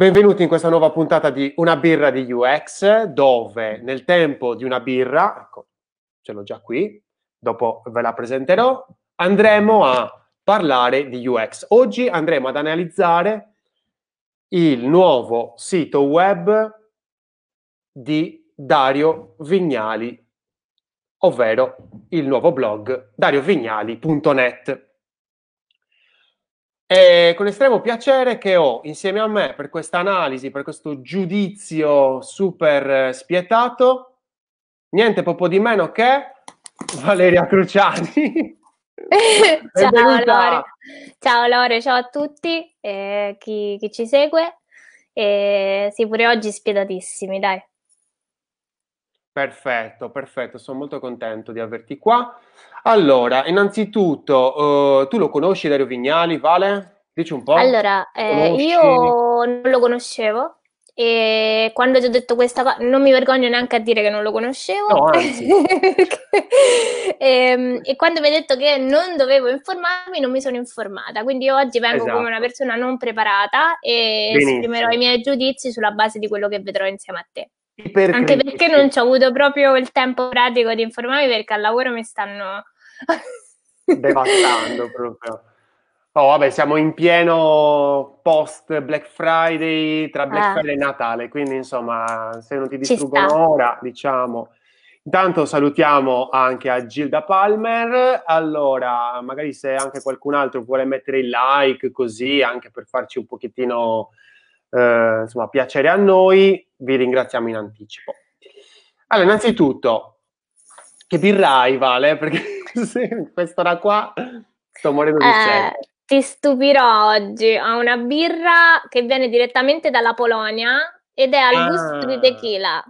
Benvenuti in questa nuova puntata di Una birra di UX, dove nel tempo di una birra, ecco, ce l'ho già qui, dopo ve la presenterò, andremo a parlare di UX. Oggi andremo ad analizzare il nuovo sito web di Dario Vignali, ovvero il nuovo blog dariovignali.net. È con estremo piacere che ho insieme a me per questa analisi, per questo giudizio super eh, spietato, niente poco di meno che Valeria Cruciani. ciao, Lore. ciao Lore, ciao a tutti eh, chi, chi, ci segue. Eh, sì, pure oggi spietatissimi, dai. Perfetto, perfetto, sono molto contento di averti qua. Allora, innanzitutto, eh, tu lo conosci Dario Vignali, Vale? Dici un po'. Allora, eh, io non lo conoscevo e quando ti ho detto questa cosa non mi vergogno neanche a dire che non lo conoscevo. No, e, ehm, e, quando mi hai detto che non dovevo informarmi non mi sono informata, quindi oggi vengo esatto. come una esatto. persona non preparata e Benissimo. esprimerò i miei giudizi sulla base di quello che vedrò insieme a te. Anche perché non ci ho avuto proprio il tempo pratico di informarmi perché al lavoro mi stanno devastando proprio. Oh, vabbè, siamo in pieno post Black Friday, tra Black ah. Friday e Natale, quindi insomma, se non ti distruggono ora, diciamo. Intanto salutiamo anche a Gilda Palmer. Allora, magari se anche qualcun altro vuole mettere il like così, anche per farci un pochettino eh, insomma, piacere a noi, vi ringraziamo in anticipo. Allora, innanzitutto, che birrai, Vale, eh, perché sì, quest'ora qua sto morendo di eh, Ti stupirò oggi, ho una birra che viene direttamente dalla Polonia ed è al ah. gusto di tequila.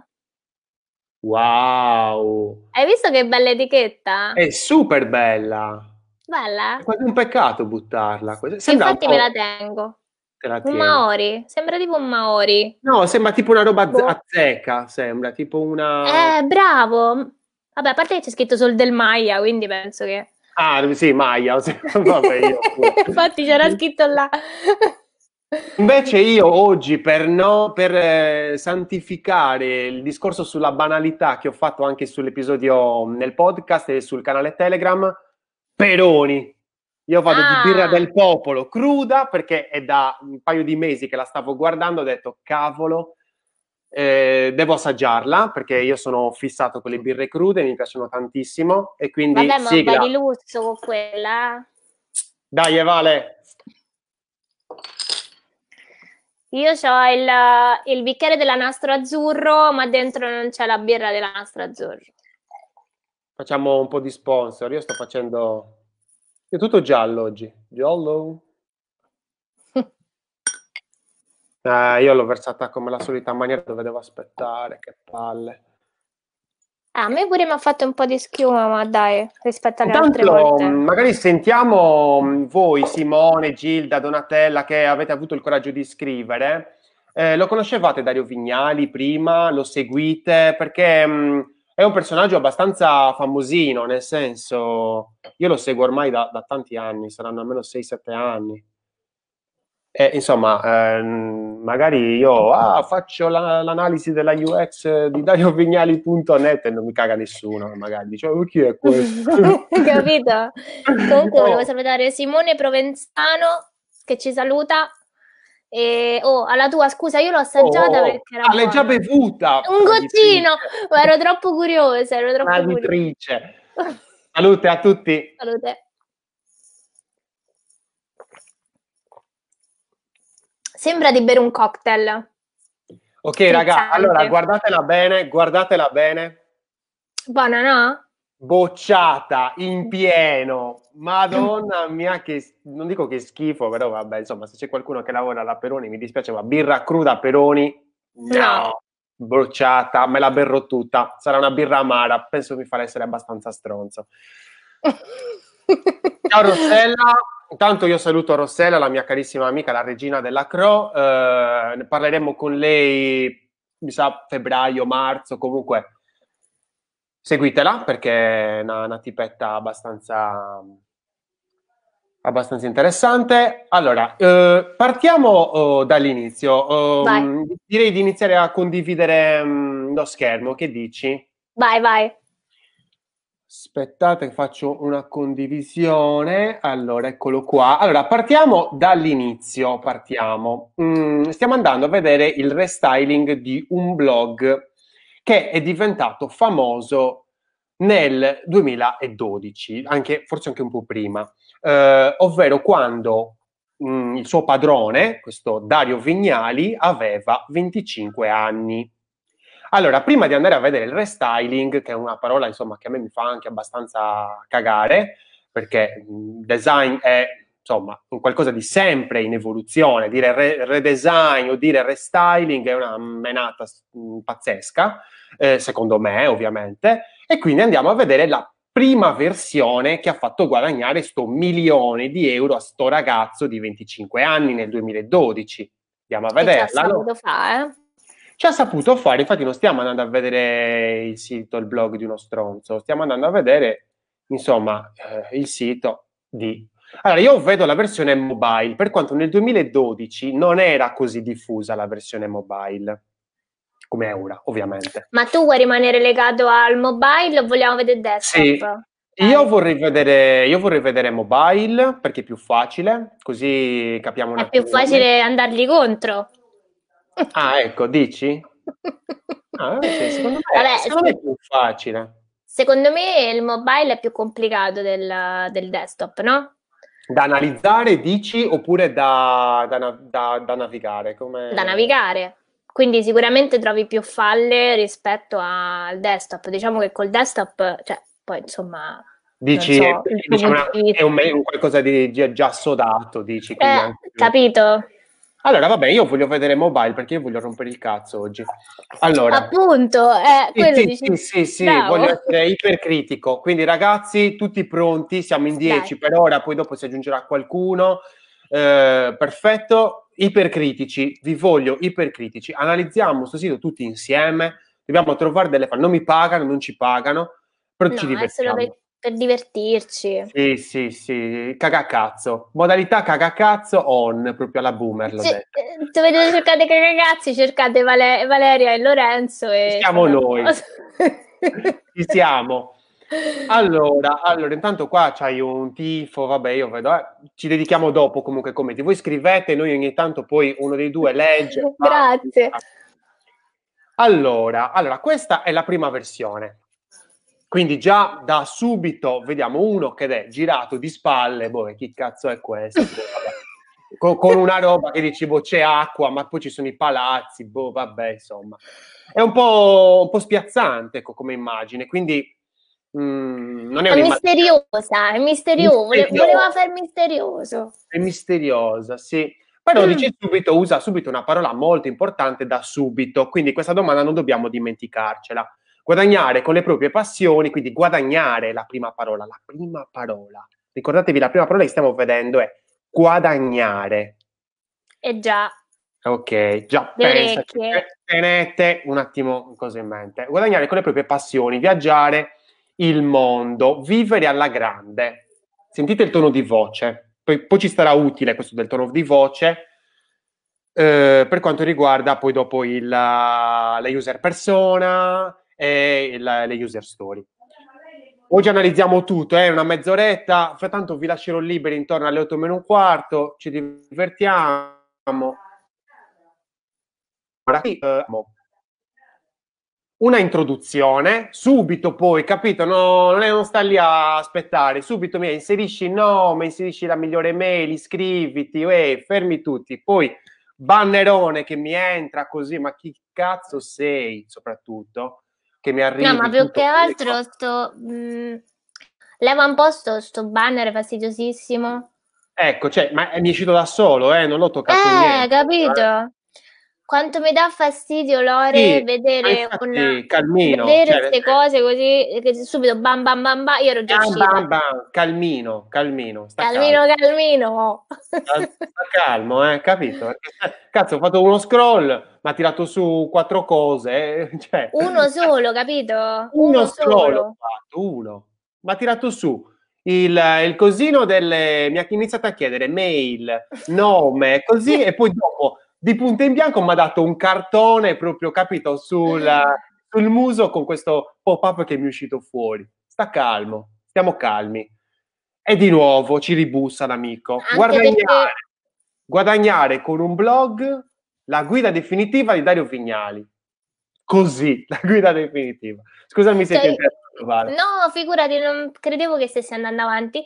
Wow! Hai visto che bella etichetta? È super bella! Bella? È quasi un peccato buttarla. Sembra Infatti me la tengo. La un Maori, sembra tipo un Maori. No, sembra tipo una roba boh. azzeca, sembra tipo una... Eh, bravo! Vabbè, a parte che c'è scritto solo del Maia, quindi penso che... Ah, sì, Maia. Sì. Vabbè, io... Infatti c'era scritto là. Invece io oggi, per, no, per eh, santificare il discorso sulla banalità che ho fatto anche sull'episodio nel podcast e sul canale Telegram, Peroni. Io vado ah. di birra ah. del popolo cruda perché è da un paio di mesi che la stavo guardando, ho detto cavolo, eh, devo assaggiarla perché io sono fissato con le birre crude, mi piacciono tantissimo e quindi Vabbè, ma sigla. di lusso con quella. Dai, Evale. Io ho il, il, bicchiere della nastro azzurro, ma dentro non c'è la birra della nastro azzurro. Facciamo un po' di sponsor. Io sto facendo. È tutto giallo oggi. Giallo. Eh, io l'ho versata come la solita maniera dove devo aspettare, che palle. Ah, a me pure mi ha fatto un po' di schiuma, ma dai, rispetto alle Intanto, altre volte. Mm, magari sentiamo mm, voi, Simone, Gilda, Donatella, che avete avuto il coraggio di scrivere. Eh, lo conoscevate Dario Vignali prima? Lo seguite? Perché mh, è un personaggio abbastanza famosino, nel senso, io lo seguo ormai da, da tanti anni, saranno almeno 6-7 anni. Eh, insomma, ehm, magari io ah, faccio la, l'analisi della UX di DarioVignali.net e non mi caga nessuno, magari diciamo chi è questo? Capito? Comunque no. volevo salutare Simone Provenzano che ci saluta. E, oh, alla tua scusa, io l'ho assaggiata oh, perché era. L'hai già bevuta! Un goccino! ero troppo curiosa, ero troppo curiosa. Salute a tutti! Salute! Sembra di bere un cocktail. Ok, Frizzante. raga, allora guardatela bene, guardatela bene. Buona, no? Bocciata in pieno. Madonna mia, che non dico che schifo, però vabbè, insomma, se c'è qualcuno che lavora alla Peroni, mi dispiace, ma birra cruda Peroni, no. no. Bocciata, me la berrò tutta. Sarà una birra amara, penso mi farà essere abbastanza stronzo. Ciao Rossella. Intanto io saluto Rossella, la mia carissima amica, la regina della Cro. Eh, parleremo con lei, mi sa, febbraio, marzo, comunque. Seguitela perché è una, una tipetta abbastanza, abbastanza interessante. Allora, eh, partiamo oh, dall'inizio. Um, direi di iniziare a condividere um, lo schermo, che dici? Vai, vai. Aspettate che faccio una condivisione. Allora, eccolo qua. Allora, partiamo dall'inizio. Partiamo. Mm, stiamo andando a vedere il restyling di un blog che è diventato famoso nel 2012, anche, forse anche un po' prima eh, ovvero quando mh, mm, il suo padrone, questo Dario Vignali, aveva 25 anni. Allora, prima di andare a vedere il restyling, che è una parola insomma che a me mi fa anche abbastanza cagare, perché design è insomma un qualcosa di sempre in evoluzione, dire re- redesign o dire restyling è una menata pazzesca, eh, secondo me ovviamente, e quindi andiamo a vedere la prima versione che ha fatto guadagnare sto milione di euro a sto ragazzo di 25 anni nel 2012. Andiamo a vederla. Saputo fare. Eh? Ci ha saputo fare, infatti non stiamo andando a vedere il sito, il blog di uno stronzo, stiamo andando a vedere, insomma, eh, il sito di... Allora, io vedo la versione mobile, per quanto nel 2012 non era così diffusa la versione mobile come ora, ovviamente. Ma tu vuoi rimanere legato al mobile o vogliamo vedere desktop? Sì. Io vorrei, vedere, io vorrei vedere mobile perché è più facile, così capiamo È più facile andargli contro. Ah, ecco, dici? Ah, sì, secondo, me, Vabbè, secondo me è più facile. Secondo me il mobile è più complicato del, del desktop, no? Da analizzare, dici, oppure da, da, da, da navigare? Come... Da navigare. Quindi sicuramente trovi più falle rispetto al desktop. Diciamo che col desktop, cioè, poi insomma... Dici, so, dici una, è un, un, qualcosa di già sodato, dici. Eh, capito. Allora, vabbè, io voglio vedere mobile perché io voglio rompere il cazzo oggi. Allora, appunto, eh, sì, sì, dici... sì, sì, sì voglio essere ipercritico. Quindi, ragazzi, tutti pronti, siamo in 10 per ora, poi dopo si aggiungerà qualcuno. Eh, perfetto, ipercritici, vi voglio ipercritici. Analizziamo questo sito tutti insieme. Dobbiamo trovare delle. Non mi pagano, non ci pagano, però no, ci divertiamo. Per, per divertirci. Sì, sì, sì. Cagacazzo. Modalità cagacazzo on, proprio alla boomer. L'ho. Eh, se vedete cercate cagacazzi, cercate Vale- Valeria e Lorenzo. E... Siamo noi. Ci siamo. Allora, allora, intanto qua c'hai un tifo, vabbè, io vedo, eh, ci dedichiamo dopo comunque commenti. Voi scrivete, noi ogni tanto poi uno dei due legge. Grazie. Allora, allora, questa è la prima versione. Quindi già da subito vediamo uno che è girato di spalle, boh, chi cazzo è questo? Boh, con, con, una roba che dici, boh, c'è acqua, ma poi ci sono i palazzi, boh, vabbè, insomma. È un po', un po spiazzante, ecco, come immagine, quindi Mm, non è, è misteriosa, è misterioso, voleva fare misterioso. È misteriosa, sì. Però mm. dice subito, usa subito una parola molto importante da subito, quindi questa domanda non dobbiamo dimenticarcela. Guadagnare con le proprie passioni, quindi guadagnare la prima parola, la prima parola. Ricordatevi, la prima parola che stiamo vedendo è guadagnare. E già. Ok, già pensa, tenete un attimo cosa in mente. Guadagnare con le proprie passioni, viaggiare, il mondo, vivere alla grande. Sentite il tono di voce, poi, poi ci sarà utile questo del tono di voce eh, per quanto riguarda poi dopo il, la, la user persona e la, le user story. Oggi analizziamo tutto, è eh, una mezz'oretta, frattanto vi lascerò liberi intorno alle 8 meno un quarto, ci divertiamo. Ora, eh, una introduzione, subito poi, capito? No, non, sta lì a aspettare, subito mi inserisci il nome, inserisci la migliore mail, iscriviti, eh, fermi tutti, poi bannerone che mi entra così, ma chi cazzo sei soprattutto? Che mi arriva. No, ma più che altro sto... Mh, mm, leva un po' sto, sto banner fastidiosissimo. Ecco, cioè, ma mi è uscito da solo, eh, non l'ho toccato eh, niente. Eh, capito? Quanto mi dà fastidio, Lore, sì, vedere, una, calmino, vedere cioè, queste cose così, che subito bam bam bam bam, io ero già bam, bam, bam, calmino, calmino. calmino, calmo. calmino. Sta, calmo, eh, capito? Cazzo, ho fatto uno scroll, mi ha tirato su quattro cose. Eh, cioè, uno solo, capito? Uno, uno scroll solo. ho fatto, uno. Mi ha tirato su il, il cosino delle... mi ha iniziato a chiedere mail, nome, così, e poi dopo di punto in bianco mi ha dato un cartone proprio, capito, sul, sul muso con questo pop-up che mi è uscito fuori. Sta calmo, stiamo calmi. E di nuovo ci ribussa l'amico. Guadagnare, perché... guadagnare con un blog la guida definitiva di Dario Vignali. Così, la guida definitiva. Scusami se cioè, ti interrompo, vale. No, figurati, non credevo che stessi andando avanti.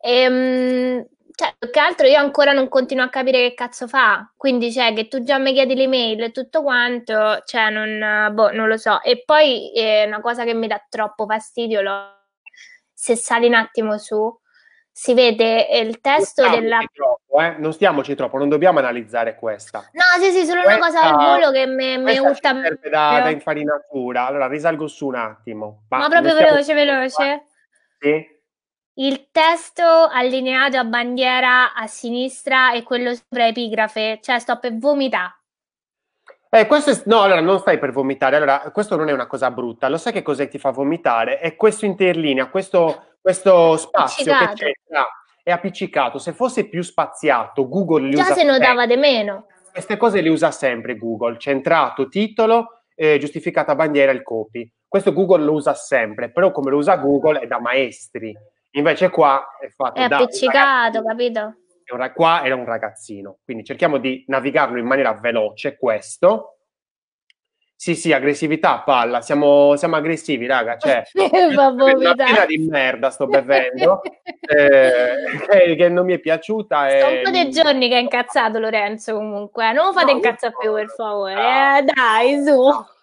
Ehm, cioè, più che altro io ancora non continuo a capire che cazzo fa. Quindi, cioè, che tu già mi chiedi l'email e tutto quanto, cioè, non, boh, non lo so. E poi è una cosa che mi dà troppo fastidio, lo, se sali un attimo su, si vede il testo non della... Troppo, eh? Non stiamoci troppo, non dobbiamo analizzare questa. No, sì, sì, solo questa, una cosa al volo che mi, mi urta... serve da, da, infarinatura. Allora, risalgo su un attimo. Ma, Ma proprio veloce, veloce. Sì? Il testo allineato a bandiera a sinistra e quello sopra epigrafe, cioè sto per vomitare. Eh, questo è, no, allora non stai per vomitare. Allora, questo non è una cosa brutta. Lo sai che cos'è che ti fa vomitare? È questo interlinea, questo, questo spazio appiccicato. che c'è è appiccicato. Se fosse più spaziato, Google li Già usa se notava di meno. Queste cose le usa sempre Google. Centrato, titolo, eh, giustificata bandiera, il copy. Questo Google lo usa sempre, però come lo usa Google è da maestri. Invece qua è fatto è. È appiccicato, capito? Qua era un ragazzino, quindi cerchiamo di navigarlo in maniera veloce, questo. Sì, sì, aggressività, palla, siamo, siamo aggressivi, raga, cioè, una pena di merda sto bevendo, eh, che, non mi è piaciuta. Sono un po' dei giorni che è incazzato Lorenzo comunque, non lo fate no, incazzare più per favore, eh, dai, su. No,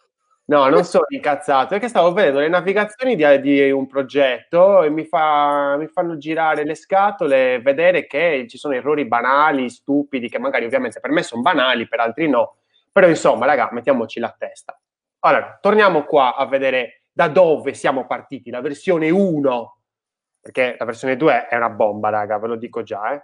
non sono incazzato, è che stavo vedendo le navigazioni di, di un progetto e mi, fa, mi, fanno girare le scatole vedere che ci sono errori banali, stupidi, che magari ovviamente per me sono banali, per altri no. Però insomma, raga, mettiamoci la testa. Allora, torniamo qua a vedere da dove siamo partiti, la versione 1, perché la versione 2 è una bomba, raga, ve lo dico già, eh.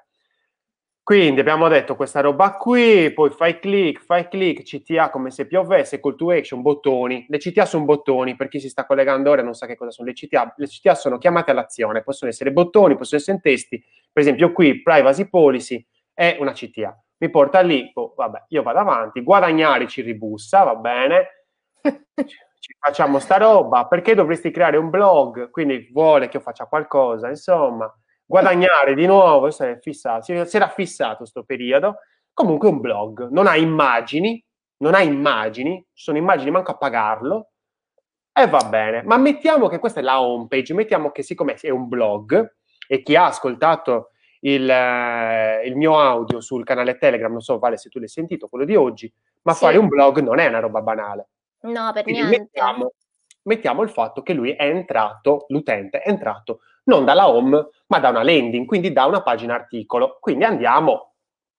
Quindi abbiamo detto questa roba qui, poi fai click, fai click, CTA come se piovesse, call to action, bottoni. Le CTA sono bottoni, per chi si sta collegando ora non sa che cosa sono le CTA. Le CTA sono chiamate all'azione, possono essere bottoni, possono essere testi. Per esempio qui, privacy policy è una CTA. Mi porta lì, oh, vabbè, io vado avanti, guadagnare ci ribussa, va bene. ci facciamo sta roba, perché dovresti creare un blog? Quindi vuole che io faccia qualcosa, insomma guadagnare di nuovo, si, fissato, si, era fissato questo periodo, comunque un blog, non ha immagini, non ha immagini, sono immagini, manco a pagarlo, e va bene, ma mettiamo che questa è la home page, mettiamo che siccome è un blog, e chi ha ascoltato il, eh, il mio audio sul canale Telegram, non so Vale se tu l'hai sentito, quello di oggi, ma sì. fare un blog non è una roba banale. No, per Quindi niente. Mettiamo, mettiamo il fatto che lui è entrato, l'utente è entrato non dalla home, ma da una landing, quindi da una pagina articolo. Quindi andiamo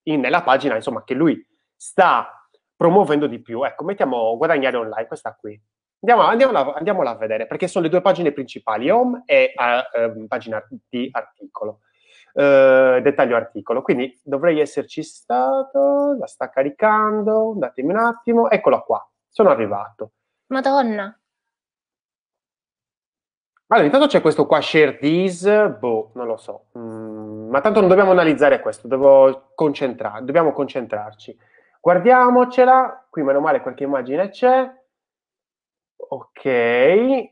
in, nella pagina insomma, che lui sta promuovendo di più. Ecco, mettiamo guadagnare online, questa qui. Andiamo, andiamola, andiamola a vedere, perché sono le due pagine principali, home e uh, pagina di articolo. Uh, dettaglio articolo. Quindi dovrei esserci stato, la sta caricando, datemi un attimo, eccolo qua, sono arrivato. Madonna. Allora, intanto c'è questo qua, share this, boh, non lo so, mm, ma tanto non dobbiamo analizzare questo, devo concentrare, dobbiamo concentrarci. Guardiamocela, qui meno male qualche immagine c'è. Ok.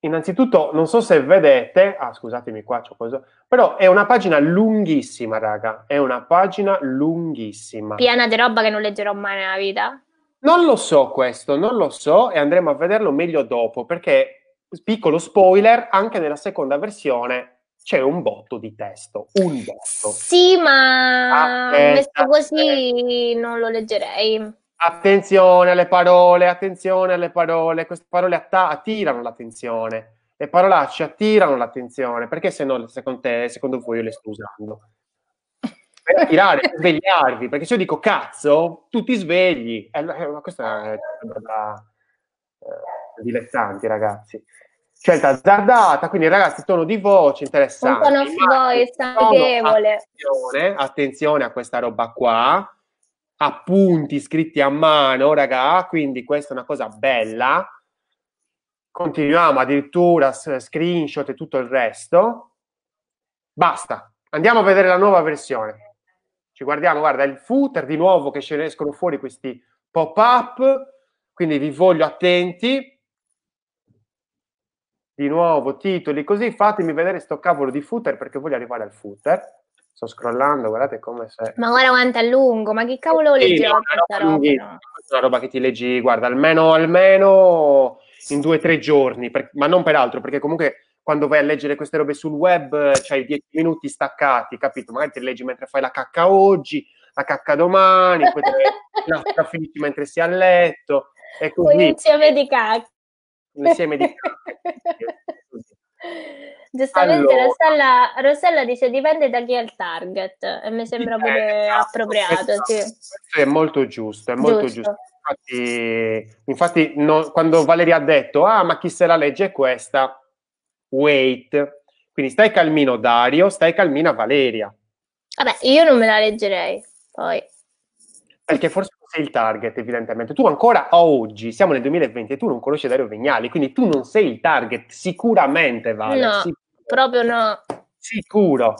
Innanzitutto, non so se vedete, ah scusatemi qua, c'ho cosa, però è una pagina lunghissima, raga, è una pagina lunghissima. Piena di roba che non leggerò mai nella vita? Non lo so questo, non lo so e andremo a vederlo meglio dopo, perché piccolo spoiler, anche nella seconda versione c'è un botto di testo, un botto. Sì, ma messo così eh. non lo leggerei. Attenzione alle parole, attenzione alle parole, queste parole att- attirano l'attenzione. Le parolacce attirano l'attenzione, perché se no, secondo te, secondo voi io le sto usando? Per attirare, per svegliarvi, perché se io dico cazzo, tu ti svegli. Eh, ma questa è da eh, dilettanti, ragazzi scelta azzardata, quindi ragazzi, tono di voce interessante. Un tono voice amichevole. Attenzione, attenzione a questa roba qua, appunti scritti a mano, raga, quindi questa è una cosa bella. Continuiamo addirittura screenshot e tutto il resto. Basta, andiamo a vedere la nuova versione. Ci guardiamo, guarda, il footer di nuovo che ce ne escono fuori questi pop-up, quindi vi voglio attenti. Di nuovo titoli così, fatemi vedere sto cavolo di footer perché voglio arrivare al footer. Sto scrollando, guardate come se... Ma guarda quanto è lungo, ma che cavolo sì, leggevo questa roba? No? Questa roba che ti leggi, guarda, almeno, almeno in due o tre giorni, per, ma non per altro, perché comunque quando vai a leggere queste robe sul web c'hai dieci minuti staccati, capito? Magari ti leggi mentre fai la cacca oggi, la cacca domani, poi la finisci mentre sei a letto, e così. Un insieme di cacca. Insieme di. Giustamente allora, Rossella, Rossella, dice dipende da chi è il target e mi sembra pure appropriato. Esatto. Sì. È molto giusto, è molto giusto. giusto. Infatti, infatti no, quando Valeria ha detto ah ma chi se la legge è questa, wait. Quindi stai calmino Dario, stai calmina Valeria. Vabbè, io non me la leggerei, poi. Perché forse sei il target, evidentemente. Tu ancora a oggi, siamo nel 2020 e tu non conosci Dario Vignali, quindi tu non sei il target, sicuramente Vale. No, sicuro. proprio no. Sicuro.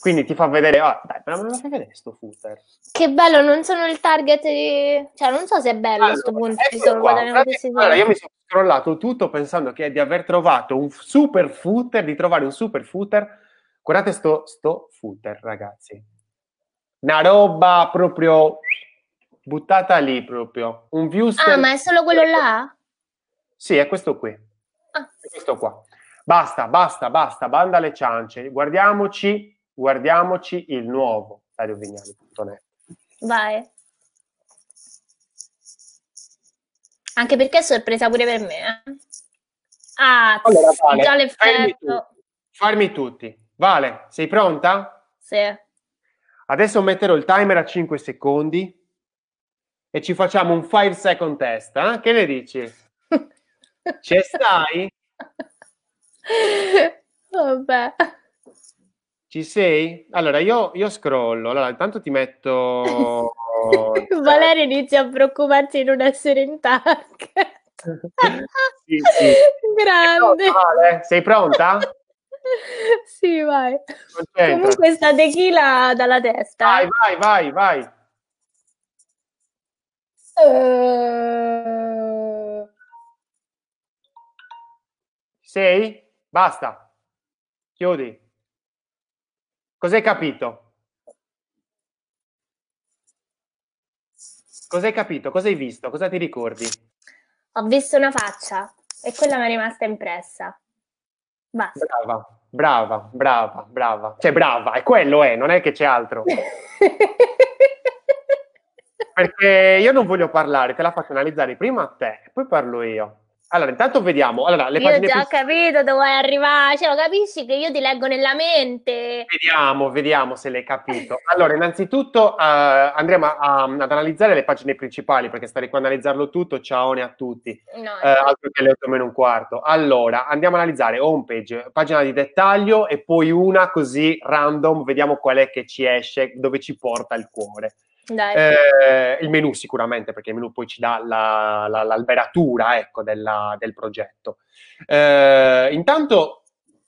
Quindi ti fa vedere, ah, dai, ma me lo fai vedere sto footer. Che bello, non sono il target di... Cioè, non so se è bello a allora, questo punto. Ecco qua, allora, io mi sono scrollato tutto pensando che di aver trovato un super footer, di trovare un super footer. Guardate sto, sto footer, ragazzi. Una roba proprio buttata lì proprio. Un view Ah, ma è solo quello là? Sì, è questo qui. Ah. È questo qua. Basta, basta, basta, banda alle ciance. Guardiamoci guardiamoci il nuovo DarioVignali.net. Vai. Anche perché è sorpresa pure per me. Eh? Ah, allora, vale, già l'effetto. Farmi, farmi tutti. Vale, sei pronta? Sì. Adesso metterò il timer a 5 secondi e ci facciamo un 5 second test. Eh? Che ne dici? Ci stai? Vabbè. Ci sei? Allora, io, io scrollo. Allora, intanto ti metto... Valerio inizia a preoccuparsi di non essere in tag. sì, sì. Grande. Sei pronta, Sei pronta? sì, vai. Comunque sta tequila dalla testa. Vai, vai, vai, vai. Uh... Sei? Basta. Chiudi. Cos'hai capito? Cos'hai capito? Cosa hai visto? Cosa ti ricordi? Ho visto una faccia e quella mi è rimasta impressa. Basta. Brava, brava, brava, brava. Cioè, brava, è quello è, non è che c'è altro. Perché io non voglio parlare, te la faccio analizzare prima a te, poi parlo io. Allora, intanto vediamo. Allora, le io ho già più... capito dove vuoi arrivare, cioè, lo capisci che io ti leggo nella mente. Vediamo, vediamo se l'hai capito. Allora, innanzitutto uh, andremo a, a, ad analizzare le pagine principali, perché stare qua a analizzarlo tutto, ciao a tutti. No, uh, altro che le 8 meno un quarto. Allora, andiamo a analizzare homepage, pagina di dettaglio e poi una così random, vediamo qual è che ci esce, dove ci porta il cuore. Eh, il menu sicuramente, perché il menu poi ci dà la, la, l'alberatura ecco, della, del progetto. Eh, intanto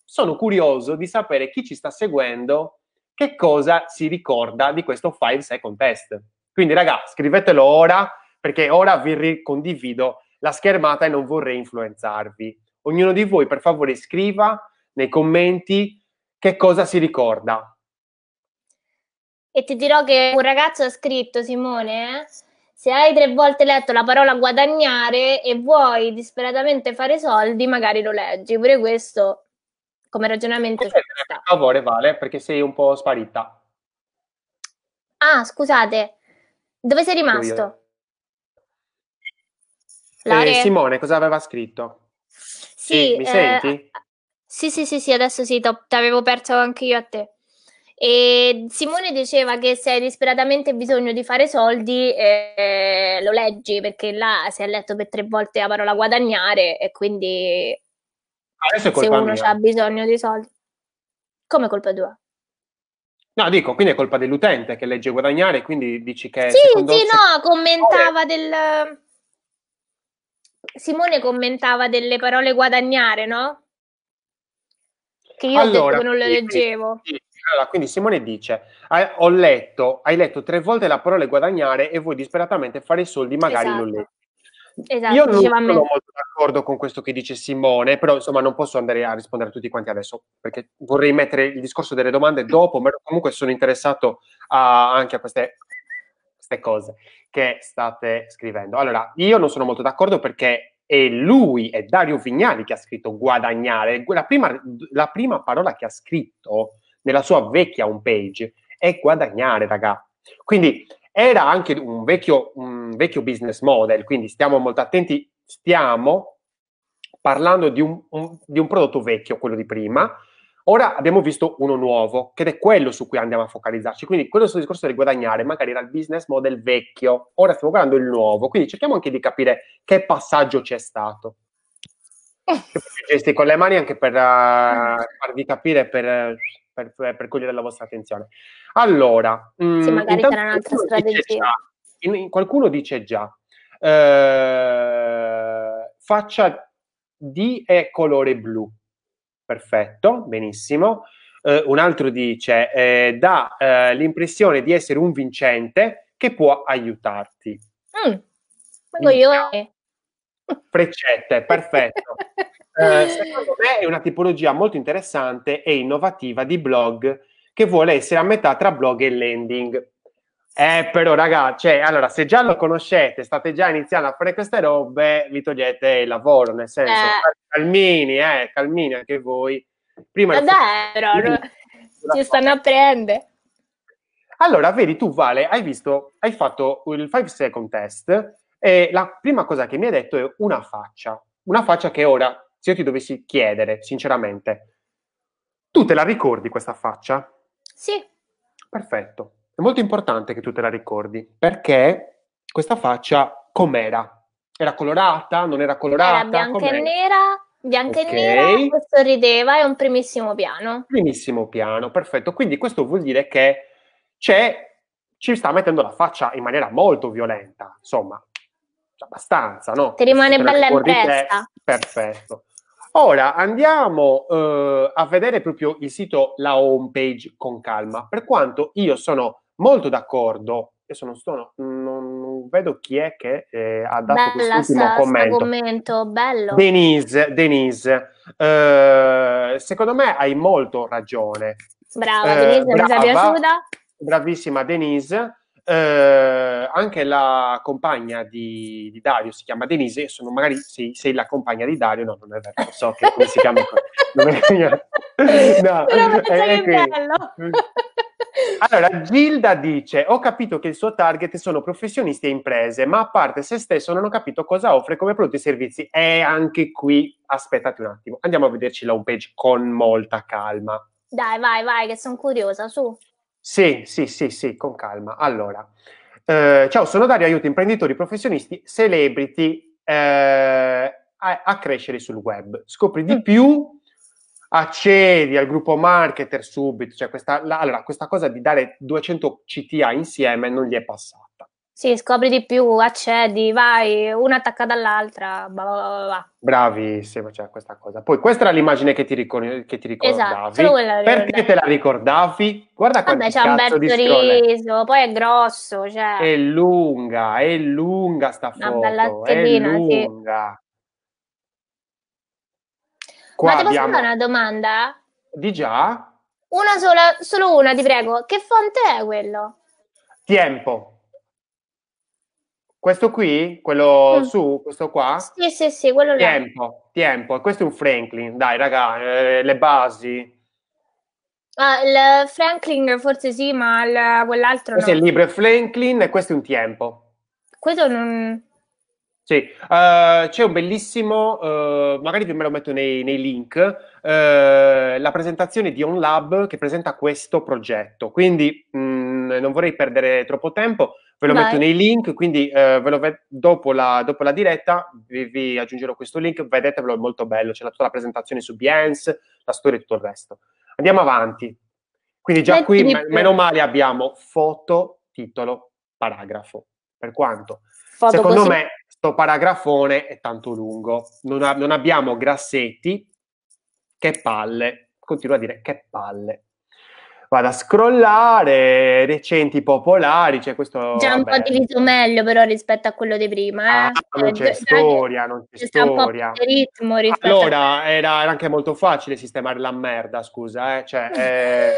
sono curioso di sapere chi ci sta seguendo che cosa si ricorda di questo 5 second test. Quindi ragazzi, scrivetelo ora, perché ora vi ricondivido la schermata e non vorrei influenzarvi. Ognuno di voi, per favore, scriva nei commenti che cosa si ricorda e ti dirò che un ragazzo ha scritto, Simone, se hai tre volte letto la parola guadagnare e vuoi disperatamente fare soldi, magari lo leggi. Pure questo, come ragionamento, ci sta. Per favore, Vale, perché sei un po' sparita. Ah, scusate, dove sei rimasto? Eh, Simone, cosa aveva scritto? Sì, sì mi eh, senti? Sì, sì, sì, sì, adesso sì, ti avevo perso anche io a te. E Simone diceva che se hai disperatamente bisogno di fare soldi, eh, lo leggi perché là si è letto per tre volte la parola guadagnare e quindi se uno ha bisogno di soldi. Come colpa tua? No, dico, quindi è colpa dell'utente che legge guadagnare, quindi dici che... Sì, sì, no, commentava del... Simone commentava delle parole guadagnare, no? Che io allora, ho detto che non le leggevo. Sì, allora, quindi Simone dice, ho letto, hai letto tre volte la parola guadagnare e vuoi disperatamente fare i soldi, magari esatto. lo leggi. Esatto, Io non sono molto d'accordo con questo che dice Simone, però insomma non posso andare a rispondere a tutti quanti adesso, perché vorrei mettere il discorso delle domande dopo, ma comunque sono interessato a, anche a queste, queste cose che state scrivendo. Allora, io non sono molto d'accordo perché è lui, è Dario Vignali che ha scritto guadagnare. La prima, la prima parola che ha scritto nella sua vecchia homepage è guadagnare, raga. Quindi era anche un vecchio, un vecchio business model, quindi stiamo molto attenti, stiamo parlando di un, un, di un prodotto vecchio, quello di prima, Ora abbiamo visto uno nuovo, che è quello su cui andiamo a focalizzarci. Quindi quello sul discorso del guadagnare magari era il business model vecchio, ora stiamo guardando il nuovo. Quindi cerchiamo anche di capire che passaggio c'è stato. Gesti con le mani anche per uh, farvi capire, per, per, per, cogliere la vostra attenzione. Allora, sì, mh, magari c'era un'altra strategia. Già, in, in, qualcuno dice già, eh, faccia di e colore blu. Perfetto, benissimo. Eh, un altro dice, eh, dà eh, l'impressione di essere un vincente che può aiutarti. Mm, io... Freccette, perfetto. Eh, secondo me è una tipologia molto interessante e innovativa di blog che vuole essere a metà tra blog e landing. Eh, però, ragazzi, cioè, allora, se già lo conoscete, state già iniziando a fare queste robe, vi togliete il lavoro, nel senso, eh. calmini, eh, calmini anche voi. Prima dai, però, ci stanno a prendere. Allora, vedi, tu, Vale, hai visto, hai fatto il 5 second test e la prima cosa che mi hai detto è una faccia. Una faccia che ora se io ti dovessi chiedere, sinceramente, tu te la ricordi questa faccia? Sì. Perfetto. È molto importante che tu te la ricordi, perché questa faccia com'era? Era colorata? Non era colorata? Era bianca com'era? e nera, bianca okay. e nera, sorrideva, è un primissimo piano. Primissimo piano, perfetto. Quindi questo vuol dire che c'è, ci sta mettendo la faccia in maniera molto violenta, insomma, abbastanza, no? Ti rimane bella impressa. Perfetto. Ora andiamo uh, a vedere proprio il sito, la home page con calma, per quanto io sono molto d'accordo, adesso non, sono, non, non vedo chi è che eh, ha dato Bella quest'ultimo commento. commento. Bello. Denise, Denise uh, secondo me hai molto ragione. Brava, uh, Denise, mi piaciuta? Bravissima Denise. Eh, anche la compagna di, di, Dario si chiama Denise, sono magari sei, sei, la compagna di Dario, no, non è vero, so che come si chiama. non è, no, Però è, è bello. Allora, Gilda dice: Ho capito che il suo target sono professionisti e imprese, ma a parte se stesso non ho capito cosa offre come prodotti e servizi. E anche qui, aspettate un attimo, andiamo a vederci la homepage con molta calma. Dai, vai, vai, che sono curiosa, su. Sì, sì, sì, sì, con calma. Allora, eh, ciao, sono Dario, aiuto imprenditori, professionisti, celebrity eh, a, a, crescere sul web. Scopri di mm. più, accedi al gruppo marketer subito, cioè questa, la, allora, questa cosa di dare 200 CTA insieme non gli è passata. Sì, scopri di più, accedi, vai, una attacca dall'altra, blah, blah, blah. Bravissima, cioè questa cosa. Poi questa era l'immagine che ti, ricor- che ti ricordavi. Esatto, Perché te la ricordavi? Guarda Vabbè, c'è un bel riso, poi è grosso, cioè. È lunga, è lunga sta foto, una bella è lunga. Sì. Qua Ma ti posso abbiamo... fare una domanda? Di già? Una sola, solo una, ti prego. Che fonte è quello? Tempo. Questo qui, quello mm. su, questo qua? Sì, sì, sì, quello tempo, Tempo, questo è un Franklin, dai raga, eh, le basi. Ah, il Franklin forse sì, ma il, quell'altro questo no. è il libro Franklin e questo è un tempo. Questo non... Sì, uh, c'è un bellissimo, uh, magari me lo metto nei, nei link, uh, la presentazione di OnLab che presenta questo progetto. Quindi mh, mm, non vorrei perdere troppo tempo, ve lo Vai. metto nei link, quindi ve lo ve- dopo, la, dopo, la, diretta vi, vi, aggiungerò questo link, vedetevelo, è molto bello, c'è la, tutta la presentazione su Behance, la storia e tutto il resto. Andiamo avanti. Quindi già Metti qui, me- meno male, abbiamo foto, titolo, paragrafo. Per quanto? Foto Secondo così. me sto paragrafone è tanto lungo, non, ha, non abbiamo grassetti, che palle, continuo a dire che palle. Vado a scrollare, recenti popolari, c'è questo... Già un vabbè. po' diviso meglio però rispetto a quello di prima, eh? Ah, non c'è eh, storia, non c'è, c'è storia. ritmo allora, a... era, era, anche molto facile sistemare la merda, scusa, eh? Cioè, eh...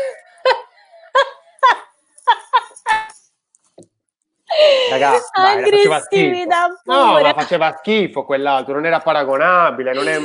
Ragazzi, faceva schifo. No, ma faceva schifo quell'altro, non era paragonabile, non è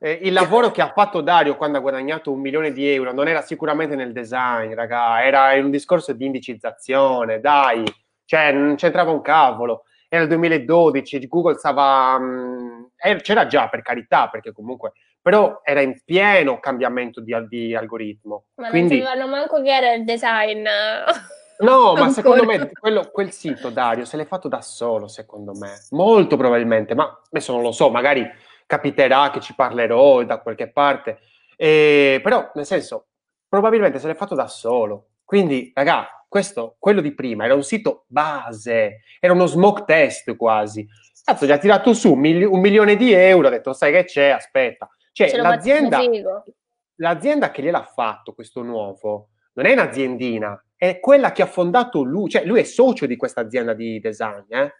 eh, il lavoro che ha fatto Dario quando ha guadagnato un milione di euro non era sicuramente nel design, raga, era in un discorso di indicizzazione, dai, cioè non c'entrava un cavolo. Era il 2012, Google stava... Mh, mm, c'era già per carità, perché comunque... Però era in pieno cambiamento di, di algoritmo. Ma Quindi, non sapevano manco che era il design. No, ma secondo me quello, quel sito, Dario, se l'è fatto da solo, secondo me. Molto probabilmente, ma adesso non lo so, magari capiterà che ci parlerò da qualche parte, eh, però nel senso, probabilmente se l'è fatto da solo. Quindi, raga, questo, quello di prima, era un sito base, era uno smoke test quasi. Cazzo, gli ha tirato su un, mili- un milione di euro, ha detto, sai che c'è, aspetta. Cioè, l'azienda, l'azienda che gliel'ha fatto, questo nuovo, non è un'aziendina, è quella che ha fondato lui, cioè lui è socio di questa azienda di design, eh?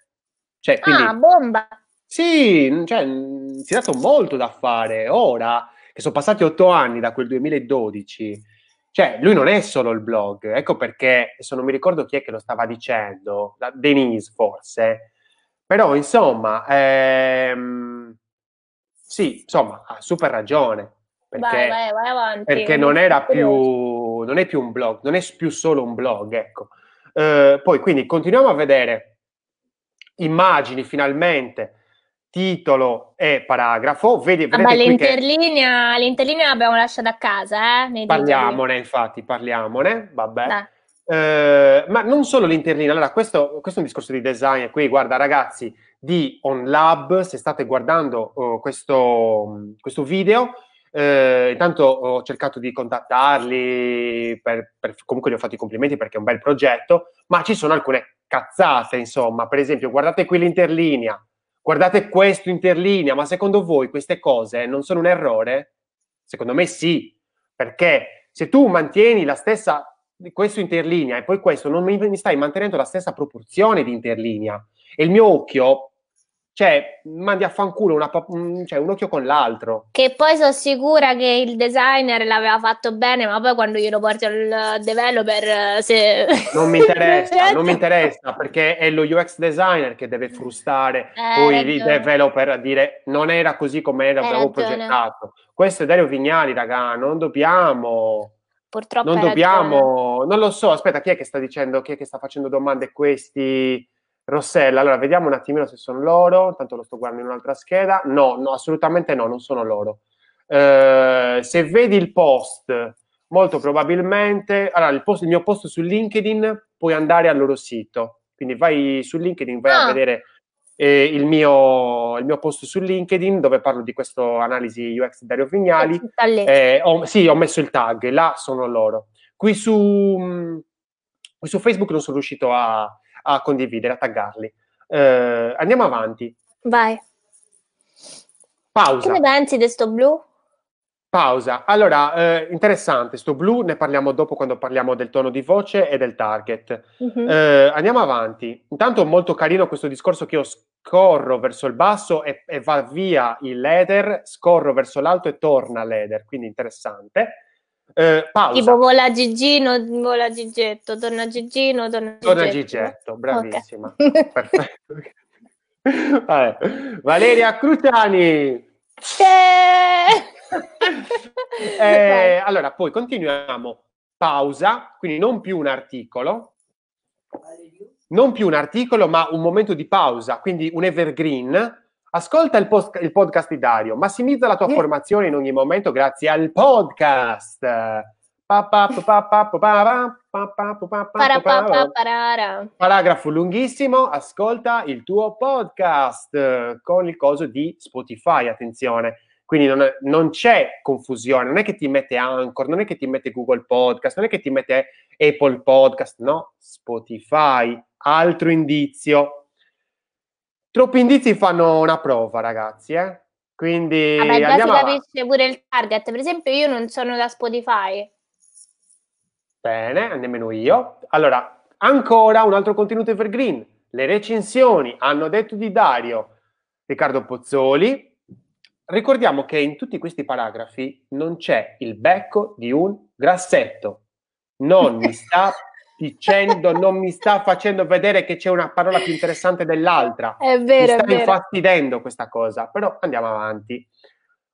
Cioè, quindi, ah, bomba! Sì, cioè, si è dato molto da fare. Ora, che sono passati otto anni da quel 2012, cioè, lui non è solo il blog. Ecco perché, adesso non mi ricordo chi è che lo stava dicendo, Denise forse. Però, insomma, ehm, sì, insomma, ha super ragione. Perché, vai, vai, vai avanti. Perché non era più, non è più un blog, non è più solo un blog, ecco. Eh, poi, quindi, continuiamo a vedere immagini finalmente titolo e paragrafo. Vedi, Vabbè, l'interlinea, che... l'interlinea l'abbiamo lasciata a casa, eh? Parliamone, infatti, parliamone, vabbè. Eh, ma non solo l'interlinea, allora questo, questo, è un discorso di design qui, guarda ragazzi di OnLab, se state guardando uh, questo, questo, video, eh, intanto ho cercato di contattarli, per, per, comunque gli ho fatto i complimenti perché è un bel progetto, ma ci sono alcune cazzate, insomma, per esempio guardate qui l'interlinea, guardate questo interlinea, ma secondo voi queste cose non sono un errore? Secondo me sì, perché se tu mantieni la stessa questo interlinea e poi questo non mi, stai mantenendo la stessa proporzione di interlinea e il mio occhio cioè, mandi a fanculo una, cioè, un occhio con l'altro. Che poi sono sicura che il designer l'aveva fatto bene, ma poi quando glielo porti al developer se... Non mi interessa, non mi interessa, perché è lo UX designer che deve frustare eh, poi il developer a dire non era così come era, avevo progettato. Questo è Dario Vignali, raga, non dobbiamo... Purtroppo non dobbiamo... Ragione. Non lo so, aspetta, chi è che sta dicendo, chi è che sta facendo domande questi Rossella, allora vediamo un attimino se sono loro, tanto lo sto guardando in un'altra scheda. No, no, assolutamente no, non sono loro. Eh, se vedi il post, molto probabilmente, allora il, post, il, mio post su LinkedIn, puoi andare al loro sito. Quindi vai su LinkedIn, vai ah. a vedere eh, il, mio, il, mio, post su LinkedIn dove parlo di questa analisi UX di Dario Vignali. Eh, ho, sì, ho messo il tag, là sono loro. Qui su, qui su Facebook non sono riuscito a a condividere, a taggarli. Eh, andiamo avanti. Vai. Pausa. Che ne pensi di sto blu? Pausa. Allora, eh, interessante, sto blu ne parliamo dopo quando parliamo del tono di voce e del target. Uh-huh. Eh, andiamo avanti. Intanto molto carino questo discorso che io scorro verso il basso e, e va via il leather, scorro verso l'alto e torna l'leather, quindi interessante. Eh, pausa. Tipo vola Gigino, vola Gigetto, torna Gigino, torna Gigetto. Torna Gigetto, bravissima. Okay. Perfetto. Vabbè. Valeria Cruciani. eh, allora, poi continuiamo. Pausa, quindi non più un articolo, non più un articolo, ma un momento di pausa, quindi un evergreen Ascolta il, post- il, podcast di Dario, massimizza la tua yeah. formazione in ogni momento grazie al podcast. Paragrafo lunghissimo, ascolta il tuo podcast con il coso di Spotify, attenzione. Quindi non, non, c'è confusione, non è che ti mette Anchor, non è che ti mette Google Podcast, non è che ti mette Apple Podcast, no, Spotify. Altro indizio, Troppi indizi fanno una prova, ragazzi, eh? Quindi Vabbè, già si capisce pure il target. Per esempio, io non sono da Spotify. Bene, nemmeno io. Allora, ancora un altro contenuto evergreen. Le recensioni hanno detto di Dario Riccardo Pozzoli. Ricordiamo che in tutti questi paragrafi non c'è il becco di un grassetto. Non mi sta dicendo, non mi sta facendo vedere che c'è una parola più interessante dell'altra. È vero, mi sta infastidendo questa cosa, però andiamo avanti.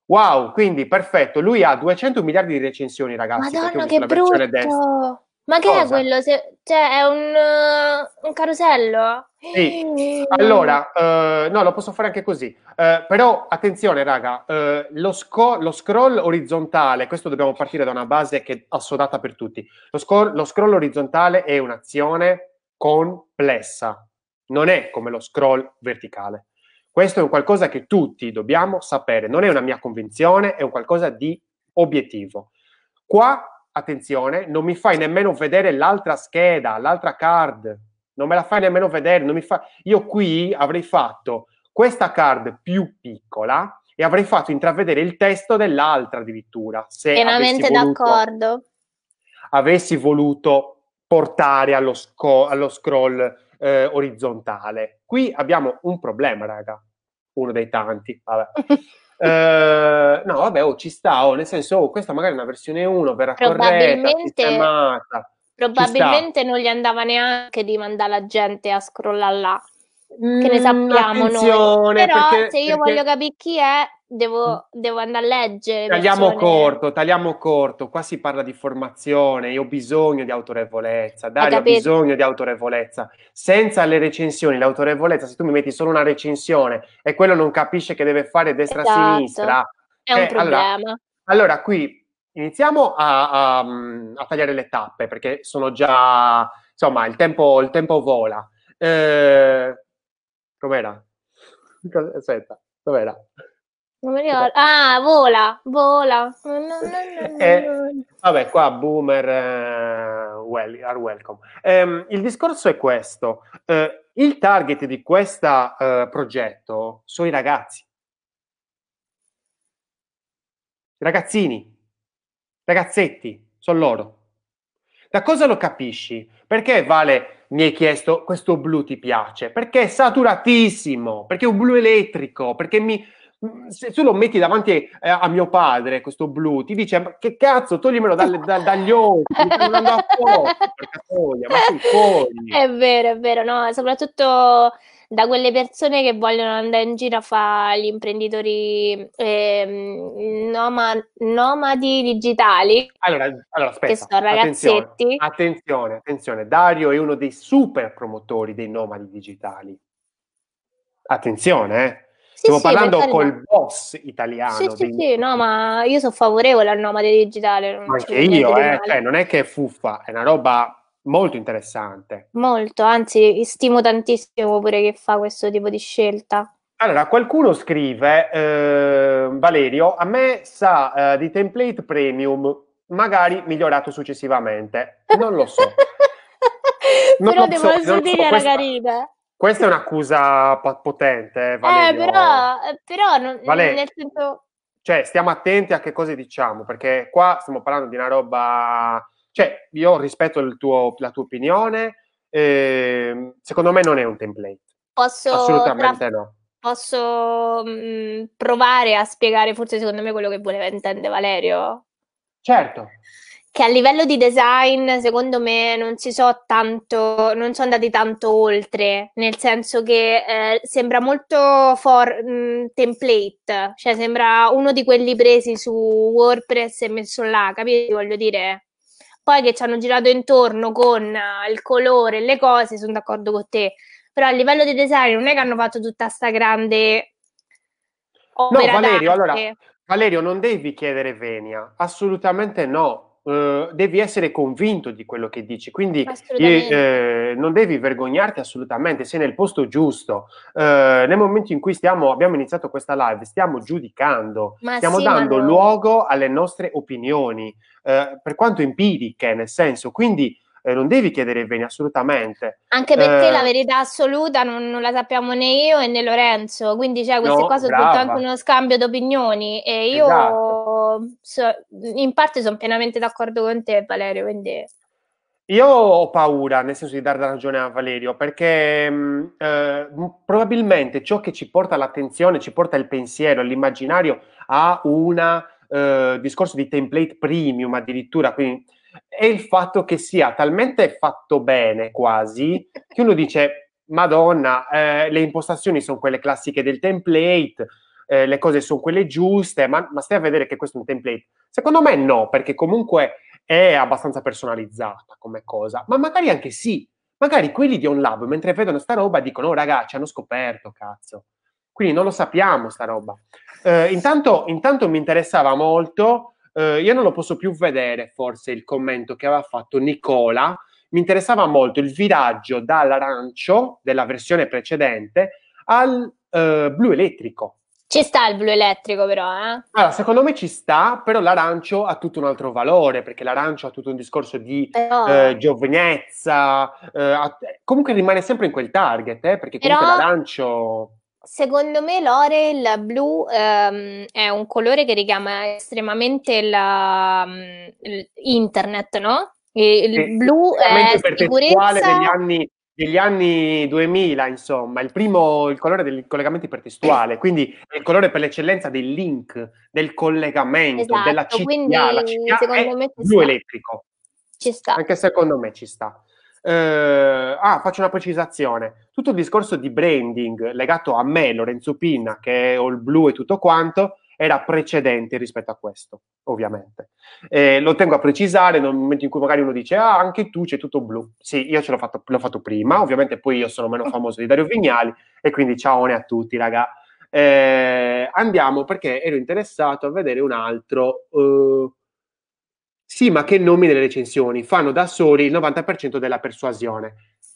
Wow, quindi perfetto. Lui ha 200 miliardi di recensioni, ragazzi. Madonna, che brutto! Ma che Cosa? è quello? Se, cioè, è un, uh, un carosello? Sì. Allora, uh, no, lo posso fare anche così. Uh, però attenzione, raga, lo, sco- lo, scroll orizzontale, questo dobbiamo partire da una base che è assodata per tutti. Lo, sco- lo scroll orizzontale è un'azione complessa, non è come lo scroll verticale. Questo è un qualcosa che tutti dobbiamo sapere, non è una mia convinzione, è un qualcosa di obiettivo. Qua attenzione, non mi fai nemmeno vedere l'altra scheda, l'altra card, non me la fai nemmeno vedere, non mi fa... io qui avrei fatto questa card più piccola e avrei fatto intravedere il testo dell'altra addirittura. Se Pienamente d'accordo. Avessi voluto portare allo, sco- allo scroll eh, orizzontale. Qui abbiamo un problema, raga, uno dei tanti, vabbè. Uh, no, vabbè, oh, ci sta, oh, nel senso, oh, questa magari è una versione 1, verrà corretta, sistemata. Probabilmente non gli andava neanche di mandare la gente a scrollare là che ne sappiamo noi. Però perché, se io perché... voglio capire chi è, devo, devo andare a leggere. Tagliamo persone. corto, tagliamo corto. Qua si parla di formazione. Io ho bisogno di autorevolezza. Dario ha bisogno di autorevolezza. Senza le recensioni, l'autorevolezza, se tu mi metti solo una recensione e quello non capisce che deve fare destra-sinistra, esatto. è un eh, problema. Allora, allora, qui iniziamo a, a, a, tagliare le tappe perché sono già insomma il tempo, il tempo vola. Eh, Com'era? Aspetta, dov'era? Non mi ricordo. Ah, vola, vola. eh, vabbè, qua boomer uh, well, are welcome. Um, il discorso è questo. Uh, il target di questo uh, progetto sono i ragazzi. Ragazzini, ragazzetti, sono loro. Da cosa lo capisci? Perché Vale mi hai chiesto questo blu ti piace? Perché è saturatissimo, perché è un blu elettrico, perché mi, se tu lo metti davanti a, eh, a mio padre, questo blu, ti dice: Ma che cazzo, toglimelo dalle, da, dagli occhi, non a fuoco, ma sei fuori. È vero, è vero, no, soprattutto da quelle persone che vogliono andare in giro a fare gli imprenditori eh, noma, nomadi digitali. Allora, allora aspetta, che sono ragazzetti. Attenzione, attenzione, attenzione, Dario è uno dei super promotori dei nomadi digitali. Attenzione, eh. Stiamo sì, parlando sì, col boss italiano. Sì, sì, sì, no, ma io sono favorevole al nomade digitale. Anche io, eh, cioè, non è che è fuffa, è una roba Molto interessante. Molto, anzi, stimo tantissimo pure che fa questo tipo di scelta. Allora, qualcuno scrive, eh, Valerio, a me sa eh, di template premium, magari migliorato successivamente. Non lo so. non però devo so, dire so. carina. Questa è un'accusa potente, eh, Valerio. Eh, però, eh, però non, Vale, nel senso... Cioè, stiamo attenti a che cosa diciamo, perché qua stiamo parlando di una roba cioè, io rispetto tuo, la tua opinione, eh, secondo me non è un template. Posso Assolutamente tra... no. Posso mh, mm, provare a spiegare forse secondo me quello che voleva intendere Valerio? Certo. Che a livello di design, secondo me, non si so tanto, non sono andati tanto oltre, nel senso che eh, sembra molto for, mh, mm, template, cioè sembra uno di quelli presi su WordPress e messo là, capito? Voglio dire, poi che ci hanno girato intorno con uh, il colore e le cose, sono d'accordo con te. Però a livello di design non è che hanno fatto tutta sta grande opera No, Valerio, allora, Valerio, non devi chiedere venia, assolutamente no. Uh, devi essere convinto di quello che dici, quindi eh, non devi vergognarti assolutamente, sei nel posto giusto. Uh, nel momento in cui stiamo, abbiamo iniziato questa live, stiamo giudicando, ma stiamo sì, dando no. luogo alle nostre opinioni, uh, per quanto empiriche, nel senso, quindi eh, non devi chiedere bene assolutamente. Anche perché eh, la verità assoluta non, non, la sappiamo né io né Lorenzo, quindi cioè, queste no, cose sono tutto anche uno scambio di opinioni e io esatto. so, in parte sono pienamente d'accordo con te Valerio, quindi... Io ho paura, nel senso di dare ragione a Valerio, perché mm, eh, probabilmente ciò che ci porta l'attenzione, ci porta il pensiero, l'immaginario a un eh, discorso di template premium addirittura, quindi è il fatto che sia talmente fatto bene quasi che uno dice Madonna, eh, le impostazioni sono quelle classiche del template, eh, le cose sono quelle giuste, ma, ma, stai a vedere che questo è un template. Secondo me no, perché comunque è abbastanza personalizzata come cosa, ma magari anche sì. Magari quelli di OnLab, mentre vedono sta roba, dicono, oh ragazzi, hanno scoperto, cazzo. Quindi non lo sappiamo sta roba. Eh, intanto, intanto mi interessava molto, eh, io non lo posso più vedere forse il commento che aveva fatto Nicola, mi interessava molto il viraggio dall'arancio della versione precedente al eh, blu elettrico. Ci sta il blu elettrico però, eh? Allora, secondo me ci sta, però l'arancio ha tutto un altro valore, perché l'arancio ha tutto un discorso di però... eh, giovinezza, eh, comunque rimane sempre in quel target, eh, perché comunque però... l'arancio... Secondo me Lore il blu ehm, è un colore che richiama estremamente la, mm, internet, no? Il sì, blu è sicurezza... degli anni, degli anni 2000, insomma, il primo, il colore del collegamento ipertestuale, quindi è il colore per l'eccellenza del link, del collegamento, esatto, della CTA, quindi, la CTA secondo me blu sta. elettrico. Ci sta. Anche secondo me ci sta. Uh, ah, faccio una precisazione. Tutto il discorso di branding legato a me, Lorenzo Pinna, che ho il blu e tutto quanto, era precedente rispetto a questo, ovviamente. Eh, lo tengo a precisare nel momento in cui magari uno dice ah, anche tu c'è tutto blu. Sì, io ce l'ho fatto, l'ho fatto prima, ovviamente poi io sono meno famoso di Dario Vignali e quindi ciao a tutti, raga. Eh, andiamo perché ero interessato a vedere un altro... Uh, sì, ma che nomi nelle recensioni? Fanno da soli il 90% della persuasione.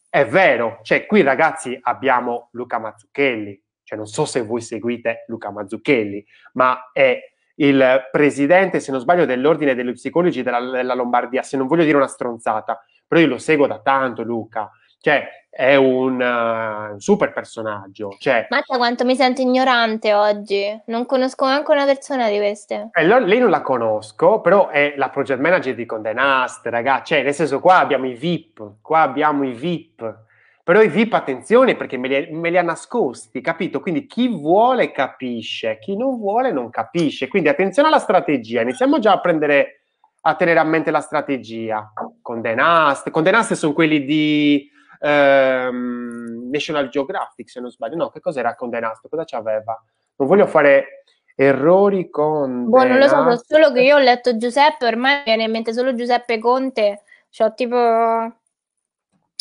È vero, cioè qui ragazzi abbiamo Luca Mazzucchelli, cioè non so se voi seguite Luca Mazzucchelli, ma è il presidente, se non sbaglio, dell'ordine degli psicologi della, della Lombardia, se non voglio dire una stronzata, però io lo seguo da tanto Luca, cioè è un, uh, super personaggio. Cioè, Mazza quanto mi sento ignorante oggi, non conosco neanche una persona di queste. Eh, lei non la conosco, però è la project manager di Condé Nast, ragazzi, cioè nel senso qua abbiamo i VIP, qua abbiamo i VIP, però i VIP, attenzione, perché me li, me li, ha nascosti, capito? Quindi chi vuole capisce, chi non vuole non capisce. Quindi attenzione alla strategia. Iniziamo già a prendere, a tenere a mente la strategia. Condé Nast. Condé Nast sono quelli di ehm, National Geographic, se non sbaglio. No, che cos'era Condé Nast? Cosa c'aveva? Non voglio fare errori con... Boh, non lo so, so solo che io ho letto Giuseppe, ormai viene in mente solo Giuseppe Conte. Cioè, tipo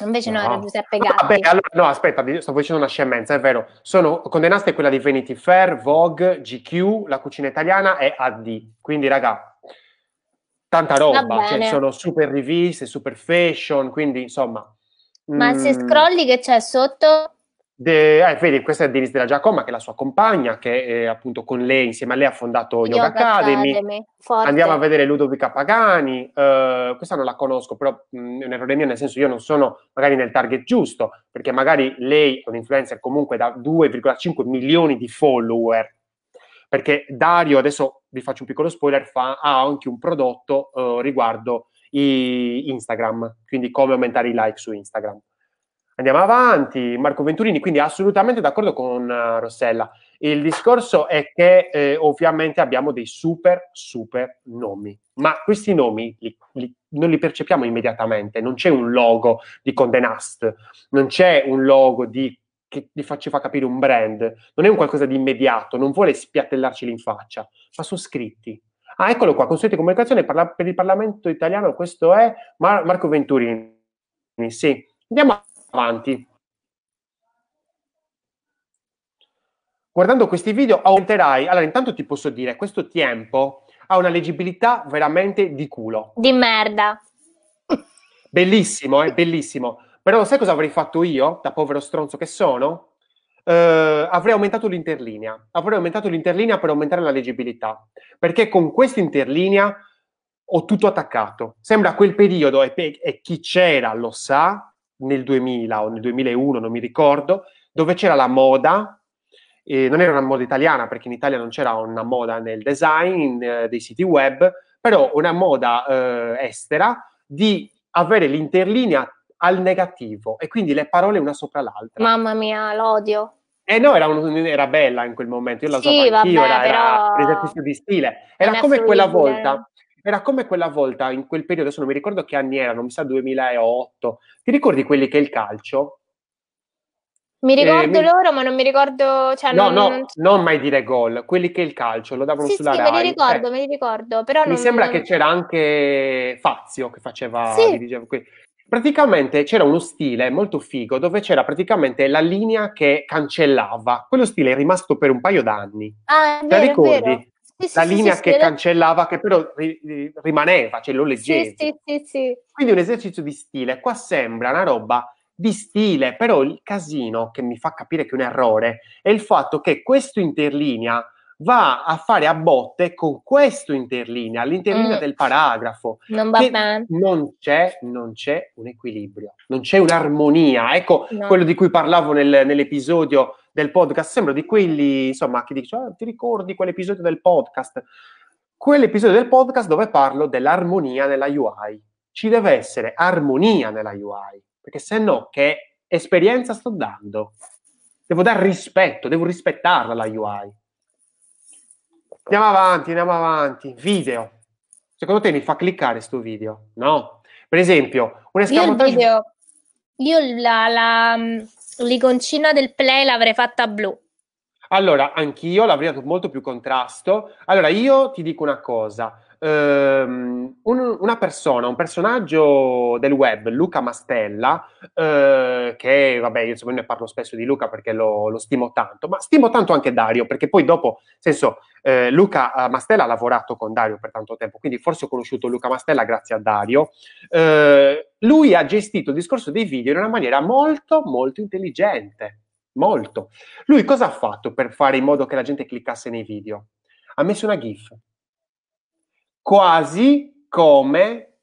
Invece no, no era Giuseppe Gatti. Vabbè, allora, no, aspetta, sto facendo una scemenza, è vero. Sono condenate quella di Vanity Fair, Vogue, GQ, la cucina italiana e AD. Quindi, raga, tanta roba. Cioè, sono super riviste, super fashion, quindi, insomma... Ma mm, se scrolli che c'è sotto... De, eh, vedi, questa è Denise della Giacoma, che è la sua compagna, che eh, appunto con lei, insieme a lei, ha fondato Yoga, Yoga Academy. Academy. Andiamo a vedere Ludovica Pagani, uh, questa non la conosco, però mh, mm, è un errore mio, nel senso io non sono magari nel target giusto, perché magari lei è un influencer comunque da 2,5 milioni di follower, perché Dario, adesso vi faccio un piccolo spoiler, fa, ha anche un prodotto uh, riguardo Instagram, quindi come aumentare i like su Instagram. Andiamo avanti, Marco Venturini, quindi assolutamente d'accordo con uh, Rossella. Il discorso è che eh, ovviamente abbiamo dei super, super nomi, ma questi nomi li, li, non li percepiamo immediatamente, non c'è un logo di Condé Nast, non c'è un logo di, che ci fa, fa capire un brand, non è un qualcosa di immediato, non vuole spiattellarci in faccia, ma sono scritti. Ah, eccolo qua, consulenza di comunicazione parla, per il Parlamento italiano, questo è Mar- Marco Venturini. Sì, andiamo avanti. Guardando questi video aumenterai, allora intanto ti posso dire, questo tempo ha una leggibilità veramente di culo. Di merda. Bellissimo, eh, bellissimo. Però sai cosa avrei fatto io, da povero stronzo che sono? Uh, avrei aumentato l'interlinea. Avrei aumentato l'interlinea per aumentare la leggibilità. Perché con questa interlinea ho tutto attaccato. Sembra quel periodo, e, e chi c'era lo sa, nel 2000 o nel 2001, non mi ricordo, dove c'era la moda, eh, non era una moda italiana perché in Italia non c'era una moda nel design eh, dei siti web, però una moda eh, estera di avere l'interlinea al negativo e quindi le parole una sopra l'altra. Mamma mia, l'odio. Eh no, era, un, era bella in quel momento, io la sì, usavo anch'io, vabbè, era, un esercizio di stile. Era come quella volta, era come quella volta, in quel periodo, adesso non mi ricordo che anni erano, mi sa 2008. Ti ricordi quelli che il calcio? Mi ricordo eh, loro, ma non mi ricordo. Cioè, no, non, no, non mai dire gol. Quelli che il calcio lo davano sì, sulla sì, Rai. me li ricordo, eh, me li ricordo. Però mi non, sembra non... che c'era anche Fazio che faceva. Sì. Dirigeva. Praticamente c'era uno stile molto figo dove c'era praticamente la linea che cancellava. Quello stile è rimasto per un paio d'anni. Ah, è vero, Ti ricordi? Sì, la sì, linea sì, che cancellava, che però ri- rimaneva, cioè lo leggevi. Quindi un esercizio di stile. Qua sembra una roba di stile, però il casino che mi fa capire che è un errore è il fatto che questo interlinea va a fare a botte con questo interlinea, l'interlinea mm. del paragrafo. Non. Non c'è, non c'è un equilibrio, non c'è un'armonia. Ecco no. quello di cui parlavo nel, nell'episodio del podcast. Sembra di quelli, insomma, che dici, ah, ti ricordi quell'episodio del podcast? Quell'episodio del podcast dove parlo dell'armonia nella UI. Ci deve essere armonia nella UI, perché se no che esperienza sto dando? Devo dare rispetto, devo rispettarla la UI. Andiamo avanti, andiamo avanti. Video. Secondo te mi fa cliccare sto video? No. Per esempio, un escamotage... Io, video, io la, la, l'iconcina del play l'avrei fatta blu. Allora, anch'io l'avrei dato molto più contrasto. Allora, io ti dico una cosa ehm, un, una persona, un personaggio del web, Luca Mastella, eh, che vabbè, io insomma ne parlo spesso di Luca perché lo, lo, stimo tanto, ma stimo tanto anche Dario, perché poi dopo, senso, eh, Luca eh, Mastella ha lavorato con Dario per tanto tempo, quindi forse ho conosciuto Luca Mastella grazie a Dario. Eh, lui ha gestito il discorso dei video in una maniera molto, molto intelligente. Molto. Lui cosa ha fatto per fare in modo che la gente cliccasse nei video? Ha messo una GIF quasi come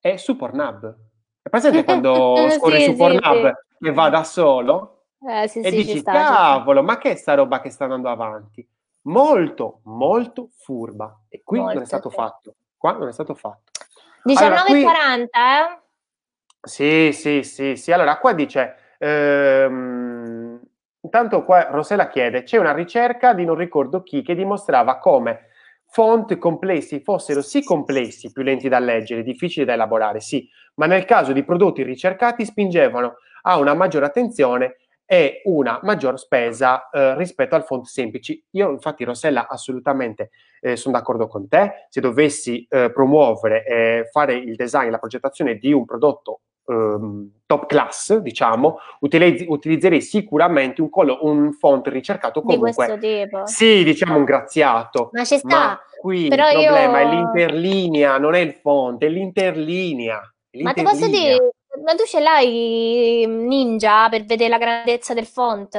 è su Pornhub. È presente quando scorri sì, su Pornhub sì, e va da solo? Eh, sì, e dici, sta, cavolo, ma che è sta roba che sta andando avanti? Molto, molto furba. E qui molto, non è stato fatto. Qua non è stato fatto. 19,40, allora, qui... eh? Sì, sì, sì, sì. Allora, qua dice... Ehm... Intanto qua Rosella chiede, c'è una ricerca di non ricordo chi che dimostrava come font complessi fossero sì complessi, più lenti da leggere, difficili da elaborare, sì, ma nel caso di prodotti ricercati spingevano a una maggiore attenzione e una maggior spesa eh, rispetto al font semplici. Io infatti Rossella assolutamente eh, sono d'accordo con te, se dovessi eh, promuovere e fare il design, la progettazione di un prodotto um, top class, diciamo, utilizz- utilizzerei sicuramente un, collo- un font ricercato comunque. Di questo tipo. Sì, diciamo un graziato. Ma ci sta. Ma qui Però il problema io... è l'interlinea, non è il font, è l'interlinea. l'interlinea. Ma ti posso dire, ma tu ce l'hai Ninja per vedere la grandezza del font?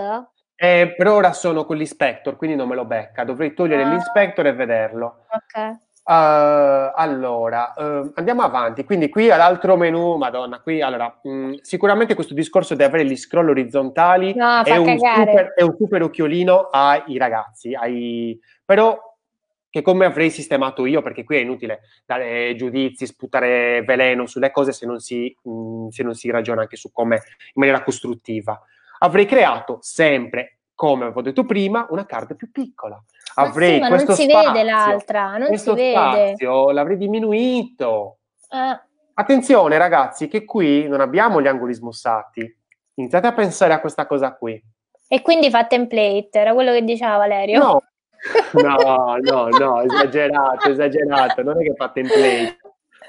Eh, per ora sono con l'inspector, quindi non me lo becca. Dovrei togliere ah. l'inspector e vederlo. Ok. Uh, allora, uh, andiamo avanti. Quindi qui all'altro menu, madonna, qui allora, mh, mm, sicuramente questo discorso di avere gli scroll orizzontali no, è, un super, è, un super, occhiolino ai ragazzi, ai... però che come avrei sistemato io, perché qui è inutile dare giudizi, sputare veleno sulle cose se non si, mh, mm, se non si ragiona anche su come in maniera costruttiva. Avrei creato sempre, come avevo detto prima, una carta più piccola avrei sì, ma questo non si spazio, vede l'altra, non questo si vede. spazio l'avrei diminuito. Eh. Attenzione ragazzi che qui non abbiamo gli angoli smussati. Iniziate a pensare a questa cosa qui. E quindi fa template, era quello che diceva Valerio. No, no, no, no, esagerato, esagerato, non è che fa template.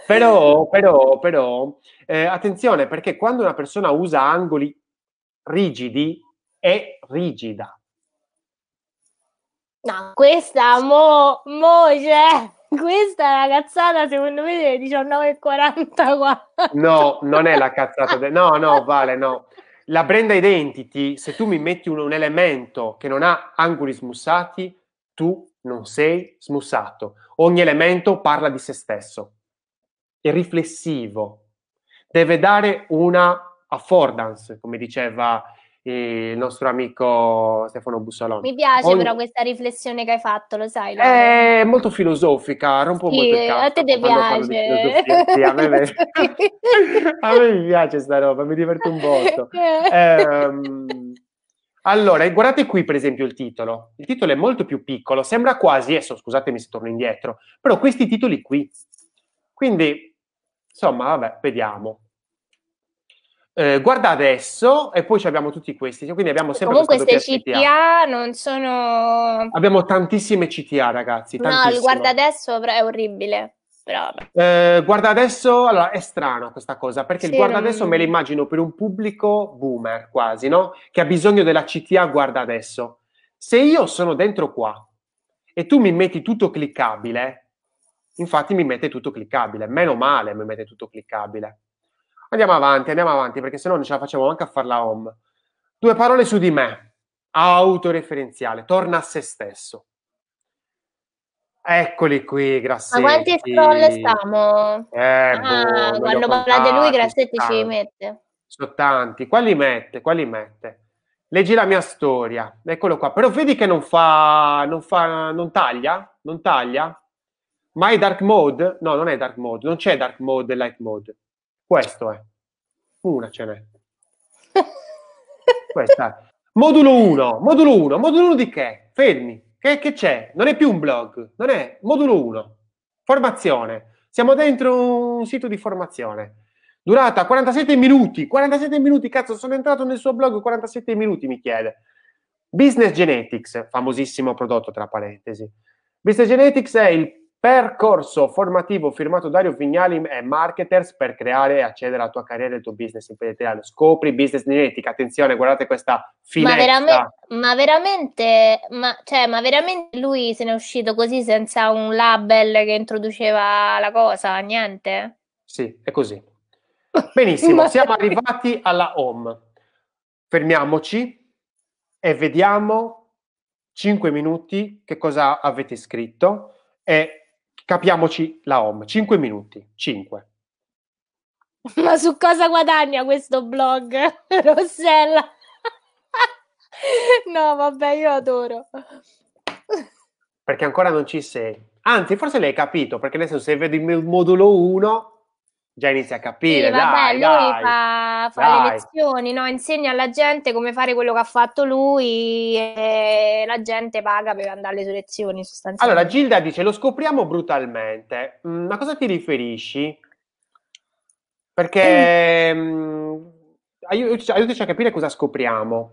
Però, però, però, eh, attenzione perché quando una persona usa angoli rigidi è rigida No, questa mo, mo cioè, questa è la cazzata secondo me delle 19.40 No, non è la cazzata, de- no, no, vale, no. La brand identity, se tu mi metti un, un elemento che non ha angoli smussati, tu non sei smussato. Ogni elemento parla di se stesso. È riflessivo. Deve dare una affordance, come diceva il nostro amico Stefano Bussalone. Mi piace Ogni... però questa riflessione che hai fatto, lo sai? Lo è molto filosofica, rompo sì, molto il cazzo. A te ti piace. Sì, a, me, a me mi piace sta roba, mi diverte un botto. ehm, allora, guardate qui per esempio il titolo. Il titolo è molto più piccolo, sembra quasi, adesso scusatemi se torno indietro, però questi titoli qui. Quindi, insomma, vabbè, vediamo. Eh, guarda adesso, e poi abbiamo tutti questi. Quindi abbiamo sempre Comunque, queste CTA, CTA, non sono. Abbiamo tantissime CTA, ragazzi. No, il guarda adesso è orribile. Però, eh, guarda adesso, allora è strano questa cosa perché sì, il guarda non... adesso me lo immagino per un pubblico boomer quasi, no? Che ha bisogno della CTA guarda adesso. Se io sono dentro qua e tu mi metti tutto cliccabile, infatti mi mette tutto cliccabile, meno male mi mette tutto cliccabile. Andiamo avanti, andiamo avanti, perché se no non ce la facciamo manco a farla home. Due parole su di me. Autoreferenziale, torna a se stesso. Eccoli qui, Grassetti. Ma quanti scroll stiamo? Eh, ah, boh, quando parla di lui, Grassetti ci mette. Sono tanti. Quali mette? Quali mette? Leggi la mia storia. Eccolo qua. Però vedi che non fa, non fa, non taglia? Non taglia? Ma è dark mode? No, non è dark mode. Non c'è dark mode e light mode. Questo è. Una ce n'è. Questa è. Modulo 1, modulo 1, modulo 1 di che? Fermi. Che, che c'è? Non è più un blog, non è modulo 1. Formazione. Siamo dentro un sito di formazione. Durata 47 minuti. 47 minuti, cazzo, sono entrato nel suo blog 47 minuti, mi chiede. Business Genetics, famosissimo prodotto tra parentesi. Business Genetics è il Percorso formativo firmato Dario Vignali e Marketers per creare e accedere alla tua carriera e al tuo business imprenditoriale. Scopri business genetica. Attenzione, guardate questa finestra. Ma, veramente, ma veramente, ma, cioè, ma veramente lui se n'è uscito così senza un label che introduceva la cosa? Niente? Sì, è così. Benissimo, siamo arrivati alla home. Fermiamoci e vediamo 5 minuti che cosa avete scritto e Capiamoci la home, 5 minuti, 5. Ma su cosa guadagna questo blog, Rossella? no, vabbè, io adoro. Perché ancora non ci sei. Anzi, forse l'hai capito, perché adesso se vedi il modulo 1 già inizia a capire. Sì, vabbè, dai, lui dai, fa, fa le lezioni, no? insegna alla gente come fare quello che ha fatto lui e la gente paga per andare alle sue lezioni sostanzialmente. Allora, Gilda dice, lo scopriamo brutalmente. Mm, a cosa ti riferisci? Perché mm. mh, aiutaci a capire cosa scopriamo.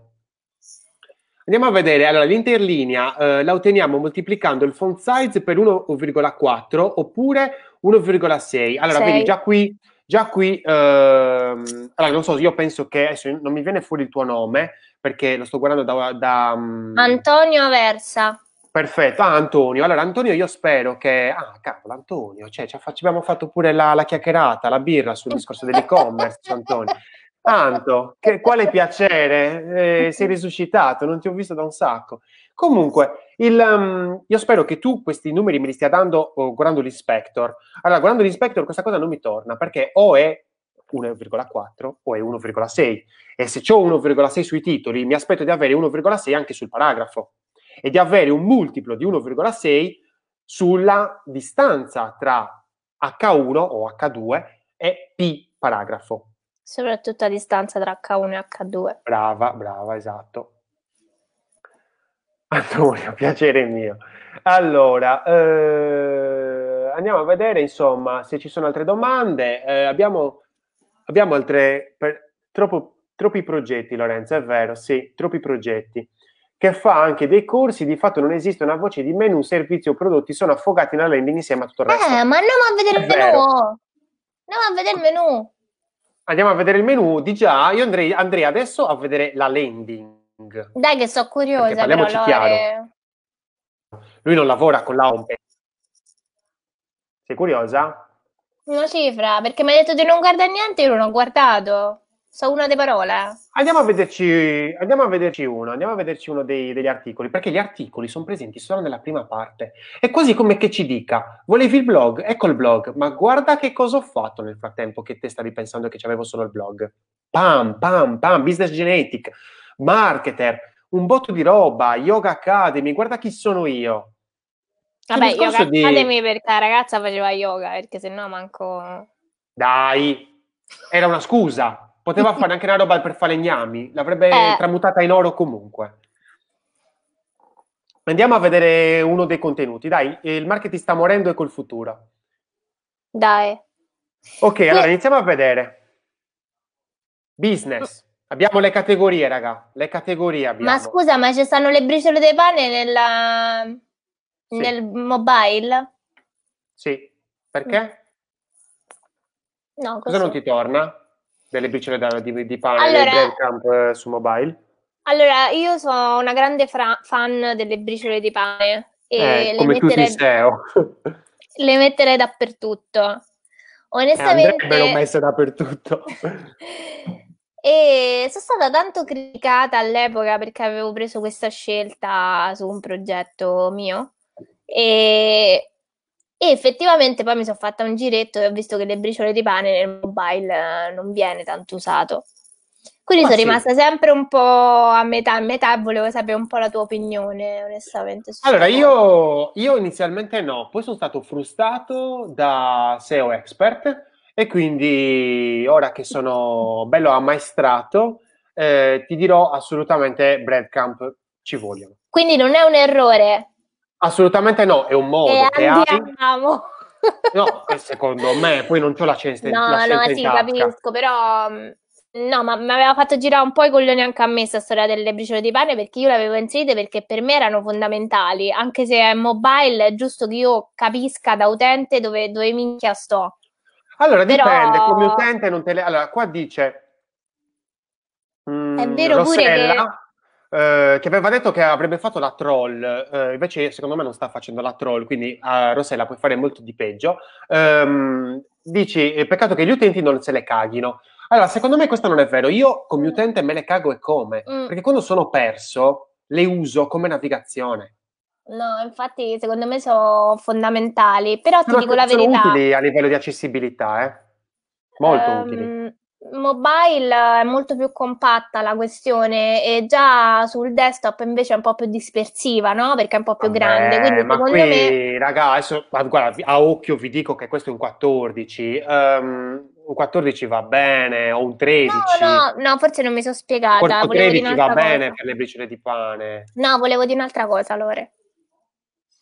Andiamo a vedere, allora l'interlinea eh, la otteniamo moltiplicando il font size per 1,4 oppure 1,6. Allora, 6. vedi, già qui, già qui ehm, allora, non so, io penso che adesso non mi viene fuori il tuo nome perché lo sto guardando da... da um... Antonio Aversa. Perfetto, ah, Antonio. Allora, Antonio, io spero che... Ah, cavolo, Antonio, cioè, ci abbiamo fatto pure la, la chiacchierata, la birra sul discorso dell'e-commerce, Antonio. Tanto, che, quale piacere, eh, sei risuscitato, non ti ho visto da un sacco. Comunque, il, um, io spero che tu questi numeri me li stia dando oh, guardando l'inspector. Allora, guardando l'inspector questa cosa non mi torna, perché o è 1,4 o è 1,6. E se ho 1,6 sui titoli, mi aspetto di avere 1,6 anche sul paragrafo e di avere un multiplo di 1,6 sulla distanza tra H1 o H2 e P paragrafo. Soprattutto a distanza tra H1 e H2. Brava, brava, esatto. Antonio, piacere mio. Allora, eh, andiamo a vedere, insomma, se ci sono altre domande. Eh, abbiamo, abbiamo altre... Per, troppo, troppi progetti, Lorenzo, è vero, sì, troppi progetti. Che fa anche dei corsi, di fatto non esiste una voce di menu, servizi o prodotti, sono affogati nella landing insieme a tutto il resto. Eh, ma andiamo a vedere il menu! Andiamo a vedere il menu! Andiamo a vedere il menu di già. Io andrei, andrei adesso a vedere la landing. Dai, che sono curiosa. Perché parliamoci però, chiaro. Lui non lavora con la home. Sei curiosa? Una cifra, perché mi hai detto di non guardare niente, io non ho guardato. So una delle parole. Andiamo a vederci, andiamo a vederci uno, andiamo a vederci uno dei, degli articoli, perché gli articoli sono presenti solo nella prima parte. È quasi come che ci dica, volevi il blog? Ecco il blog, ma guarda che cosa ho fatto nel frattempo che te stavi pensando che c'avevo solo il blog. Pam, pam, pam, business genetic. marketer, un botto di roba, Yoga Academy, guarda chi sono io. Vabbè, Yoga di... Academy perché la ragazza faceva yoga, perché se no manco... Dai, era una scusa. Poteva fare anche una roba per falegnami, l'avrebbe eh. tramutata in oro comunque. Andiamo a vedere uno dei contenuti. Dai, il marketing sta morendo e col futuro. Dai. Ok, allora iniziamo a vedere. Business. Abbiamo le categorie, raga. Le categorie abbiamo. Ma scusa, ma ci stanno le briciole dei pane nella... sì. nel mobile? Sì. Perché? No, così. Cosa non ti torna? Delle briciole da, di, di pane allora, del camp eh, su mobile? Allora, io sono una grande fra- fan delle briciole di pane. E eh, come tutti i SEO. le metterei dappertutto. Eh, Onestamente... Eh, andrebbero messe dappertutto. e sono stata tanto criticata all'epoca perché avevo preso questa scelta su un progetto mio. E, e effettivamente poi mi sono fatta un giretto e ho visto che le briciole di pane nel mobile non viene tanto usato. Quindi Ma sono sì. rimasta sempre un po' a metà, a metà e volevo sapere un po' la tua opinione, onestamente. Allora, io, io, inizialmente no, poi sono stato frustrato da SEO Expert e quindi ora che sono bello ammaestrato, eh, ti dirò assolutamente Breadcamp ci vogliono. Quindi non è un errore? Assolutamente no, è un modo e che andiamo. No, secondo me, poi non c'ho la scienza no, la No, sì, capisco, però No, ma mi aveva fatto girare un po' i coglioni anche a me questa storia delle briciole di pane perché io le avevo inserite perché per me erano fondamentali, anche se è mobile è giusto che io capisca da utente dove, dove minchia sto. Allora Però... dipende, come utente non te le... Allora qua dice... Mm, è vero Rossella, pure che... Eh, che aveva detto che avrebbe fatto la troll, eh, invece secondo me non sta facendo la troll, quindi a Rossella puoi fare molto di peggio. Um, dici, peccato che gli utenti non se le caghino. Allora, secondo me questo non è vero. Io come mm. utente me le cago e come? Mm. Perché quando sono perso le uso come navigazione. No, infatti secondo me sono fondamentali, però ti dico la verità. Sono utili a livello di accessibilità, eh? Molto um, utili. Mobile è molto più compatta la questione e già sul desktop invece è un po' più dispersiva, no? Perché è un po' più Vabbè, grande. Quindi ma qui, me... raga, adesso, guarda, a occhio vi dico che questo è un 14. Um, ehm, un 14 va bene, o un 13. No, no, no, forse non mi sono spiegata. Un 13 va cosa. bene per le briciole di pane. No, volevo dire un'altra cosa, Lore.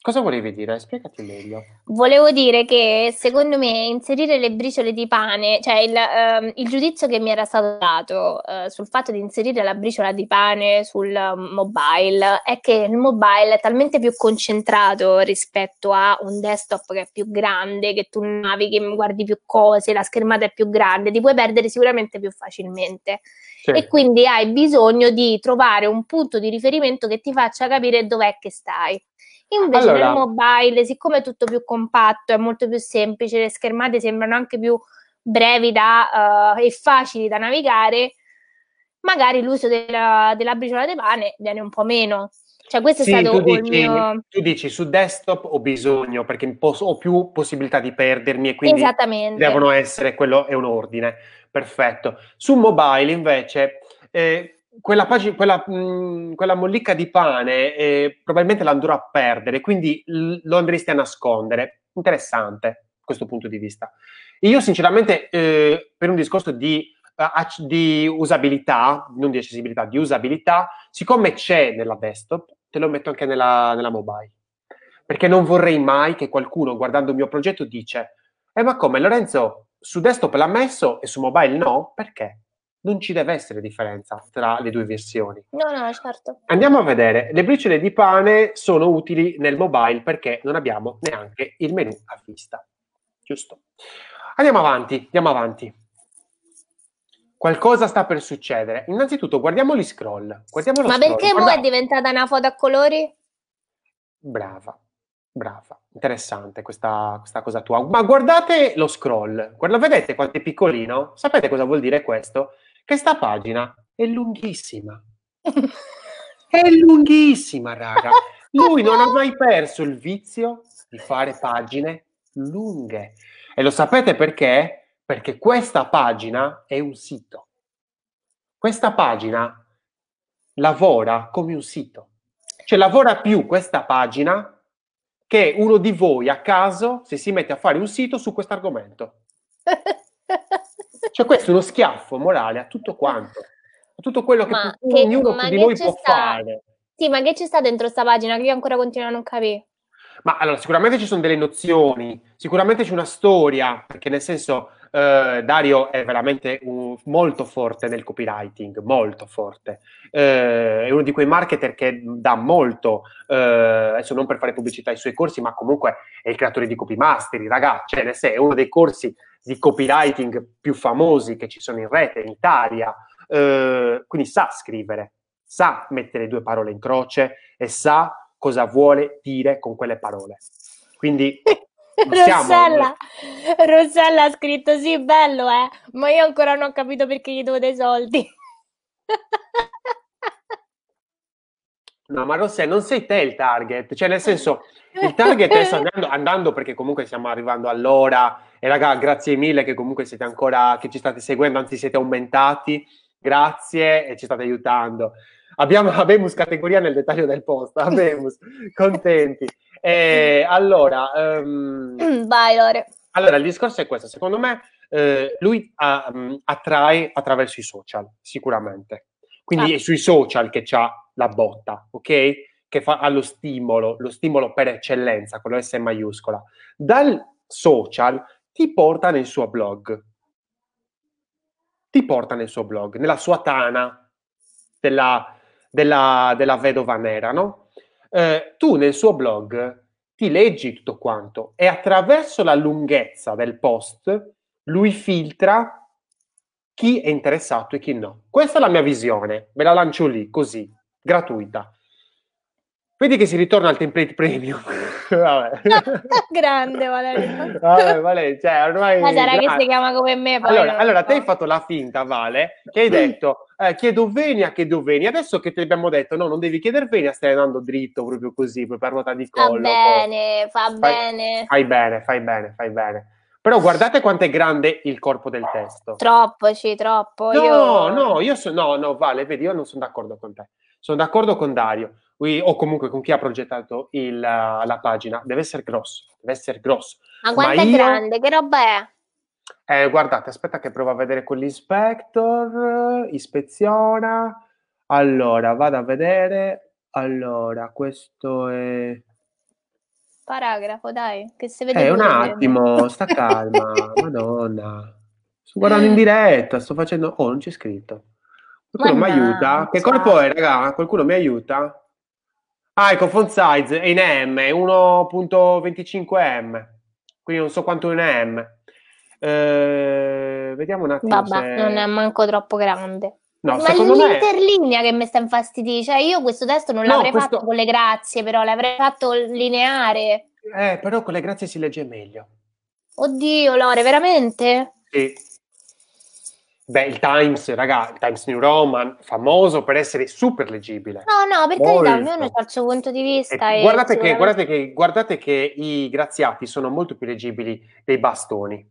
Cosa volevi dire? Spiegati meglio. Volevo dire che secondo me inserire le briciole di pane, cioè il, um, il giudizio che mi era stato dato uh, sul fatto di inserire la briciola di pane sul mobile è che il mobile è talmente più concentrato rispetto a un desktop che è più grande, che tu navighi, guardi più cose, la schermata è più grande, ti puoi perdere sicuramente più facilmente. Sì. E quindi hai bisogno di trovare un punto di riferimento che ti faccia capire dov'è che stai. Invece allora, nel mobile, siccome è tutto più compatto, è molto più semplice, le schermate sembrano anche più brevi da, uh, e facili da navigare, magari l'uso della, della briciola di pane viene un po' meno. Cioè, questo sì, è stato tu il dici, mio... Tu dici, su desktop ho bisogno, perché ho più possibilità di perdermi e quindi devono essere, quello è un ordine. Perfetto. Su mobile, invece, eh, quella, pag- quella, mh, mm, quella, mollica di pane eh, probabilmente la andrò a perdere, quindi l- lo andresti a nascondere. Interessante questo punto di vista. Io sinceramente eh, per un discorso di, uh, di, usabilità, non di accessibilità, di usabilità, siccome c'è nella desktop, te lo metto anche nella, nella mobile. Perché non vorrei mai che qualcuno guardando il mio progetto dice eh ma come Lorenzo su desktop l'ha messo e su mobile no? Perché? Non ci deve essere differenza tra le due versioni. No, no, certo. Andiamo a vedere. Le briciole di pane sono utili nel mobile perché non abbiamo neanche il menu a vista. Giusto. Andiamo avanti, andiamo avanti. Qualcosa sta per succedere. Innanzitutto guardiamo gli scroll. Guardiamo Ma scroll. perché Guarda... è diventata una foto a colori? Brava, brava. Interessante questa, questa cosa tua. Ma guardate lo scroll. Guarda, vedete quanto è piccolino? Sapete cosa vuol dire questo? Che sta pagina è lunghissima. È lunghissima, raga. Lui non ha mai perso il vizio di fare pagine lunghe. E lo sapete perché? Perché questa pagina è un sito. Questa pagina lavora come un sito. Cioè lavora più questa pagina che uno di voi a caso se si mette a fare un sito su questo argomento. Cioè questo è uno schiaffo morale a tutto quanto, a tutto quello che, che ognuno di noi può sta... fare. Sì, ma che ci sta dentro questa pagina che io ancora continuo a non capire? Ma allora, sicuramente ci sono delle nozioni, sicuramente c'è una storia, perché nel senso eh, Dario è veramente un, molto forte nel copywriting, molto forte. Eh, è uno di quei marketer che dà molto, eh, adesso non per fare pubblicità ai suoi corsi, ma comunque è il creatore di Copy Mastery, ragazzi, cioè è uno dei corsi di copywriting più famosi che ci sono in rete in Italia, eh, quindi sa scrivere, sa mettere due parole in croce e sa cosa vuole dire con quelle parole. Quindi Rossella, Rossella ha scritto sì, bello, eh, ma io ancora non ho capito perché gli devo dei soldi. No, ma Rossella, non sei te il target, cioè nel senso, il target adesso andando, andando perché comunque stiamo arrivando all'ora e raga, grazie mille che comunque siete ancora, che ci state seguendo, anzi siete aumentati, grazie e ci state aiutando. Abbiamo Abemus categoria nel dettaglio del post, Abemus, contenti. E, allora, um, vai Lore. Allora, il discorso è questo, secondo me eh, lui um, attrae attraverso i social, sicuramente. Quindi ah. è sui social che c'ha la botta, ok? Che fa allo stimolo, lo stimolo per eccellenza, con la S maiuscola. Dal social ti porta nel suo blog. Ti porta nel suo blog, nella sua tana della, della, della vedova nera, no? Eh, tu nel suo blog ti leggi tutto quanto e attraverso la lunghezza del post lui filtra chi è interessato e chi no. Questa è la mia visione, ve la lancio lì, così, gratuita. Vedi che si ritorna al template premium. Grande Valerio. Vabbè, Vale, cioè, ormai Ma sarà che si chiama come me. allora, allora te hai fatto la finta, Vale, che hai detto eh, chiedo venia, chiedo venia. Adesso che ti abbiamo detto no, non devi chiedere venia, stai andando dritto proprio così, per ruota di collo. Fa bene, fa fai, bene. Fai bene, fai bene, fai bene. Però guardate quanto è grande il corpo del testo. Troppo, sì, troppo. No, io... no, io sono, no, no, Vale, vedi, io non sono d'accordo con te. Sono d'accordo con Dario o comunque con chi ha progettato il, la pagina, deve essere grosso, deve essere grosso. Ma quanto Ma è io... grande? Che roba è? Eh, guardate, aspetta che provo a vedere con l'inspector, ispeziona. Allora, vado a vedere. Allora, questo è... Paragrafo, dai, che si vede. Eh, un attimo, sta calma, madonna. Sto guardando in diretta, sto facendo... Oh, non c'è scritto. Qualcuno mi aiuta? Che corpo è, raga? Qualcuno mi aiuta? Ah, ecco, font size è in M, 1.25M, quindi non so quanto è in M. Eh, vediamo un attimo. Vabbè, se... non è manco troppo grande. No, Ma l'interlinea me... che mi sta infastidendo, cioè io questo testo non l'avrei questo... fatto con le grazie, però l'avrei fatto lineare. Eh, però con le grazie si legge meglio. Oddio, Lore, veramente? Sì. Beh, il Times, raga, il Times New Roman, famoso per essere super leggibile. No, no, per carità, ognuno ha il suo punto di vista. E guardate, che, guardate, che, guardate che i graziati sono molto più leggibili dei bastoni.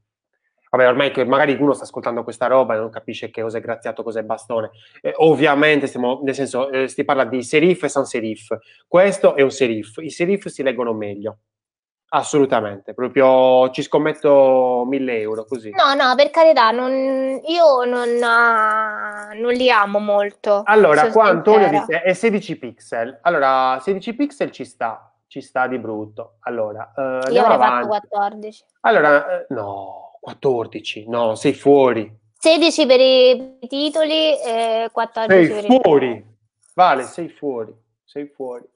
Vabbè, ormai che magari uno sta ascoltando questa roba e non capisce che cosa è graziato, cosa è bastone. Eh, ovviamente, stiamo, nel senso, eh, si parla di serif e sans serif. Questo è un serif. I serif si leggono meglio. Assolutamente, proprio ci scommetto mille euro così. No, no, per carità, non, io non, uh, non, li amo molto. Allora, qua Antonio dice è 16 pixel. Allora, 16 pixel ci sta, ci sta di brutto. Allora, uh, io avrei fatto 14. Allora, uh, no, 14, no, sei fuori. 16 per i titoli e 14 sei per i fuori. Vale, sei fuori, sei fuori.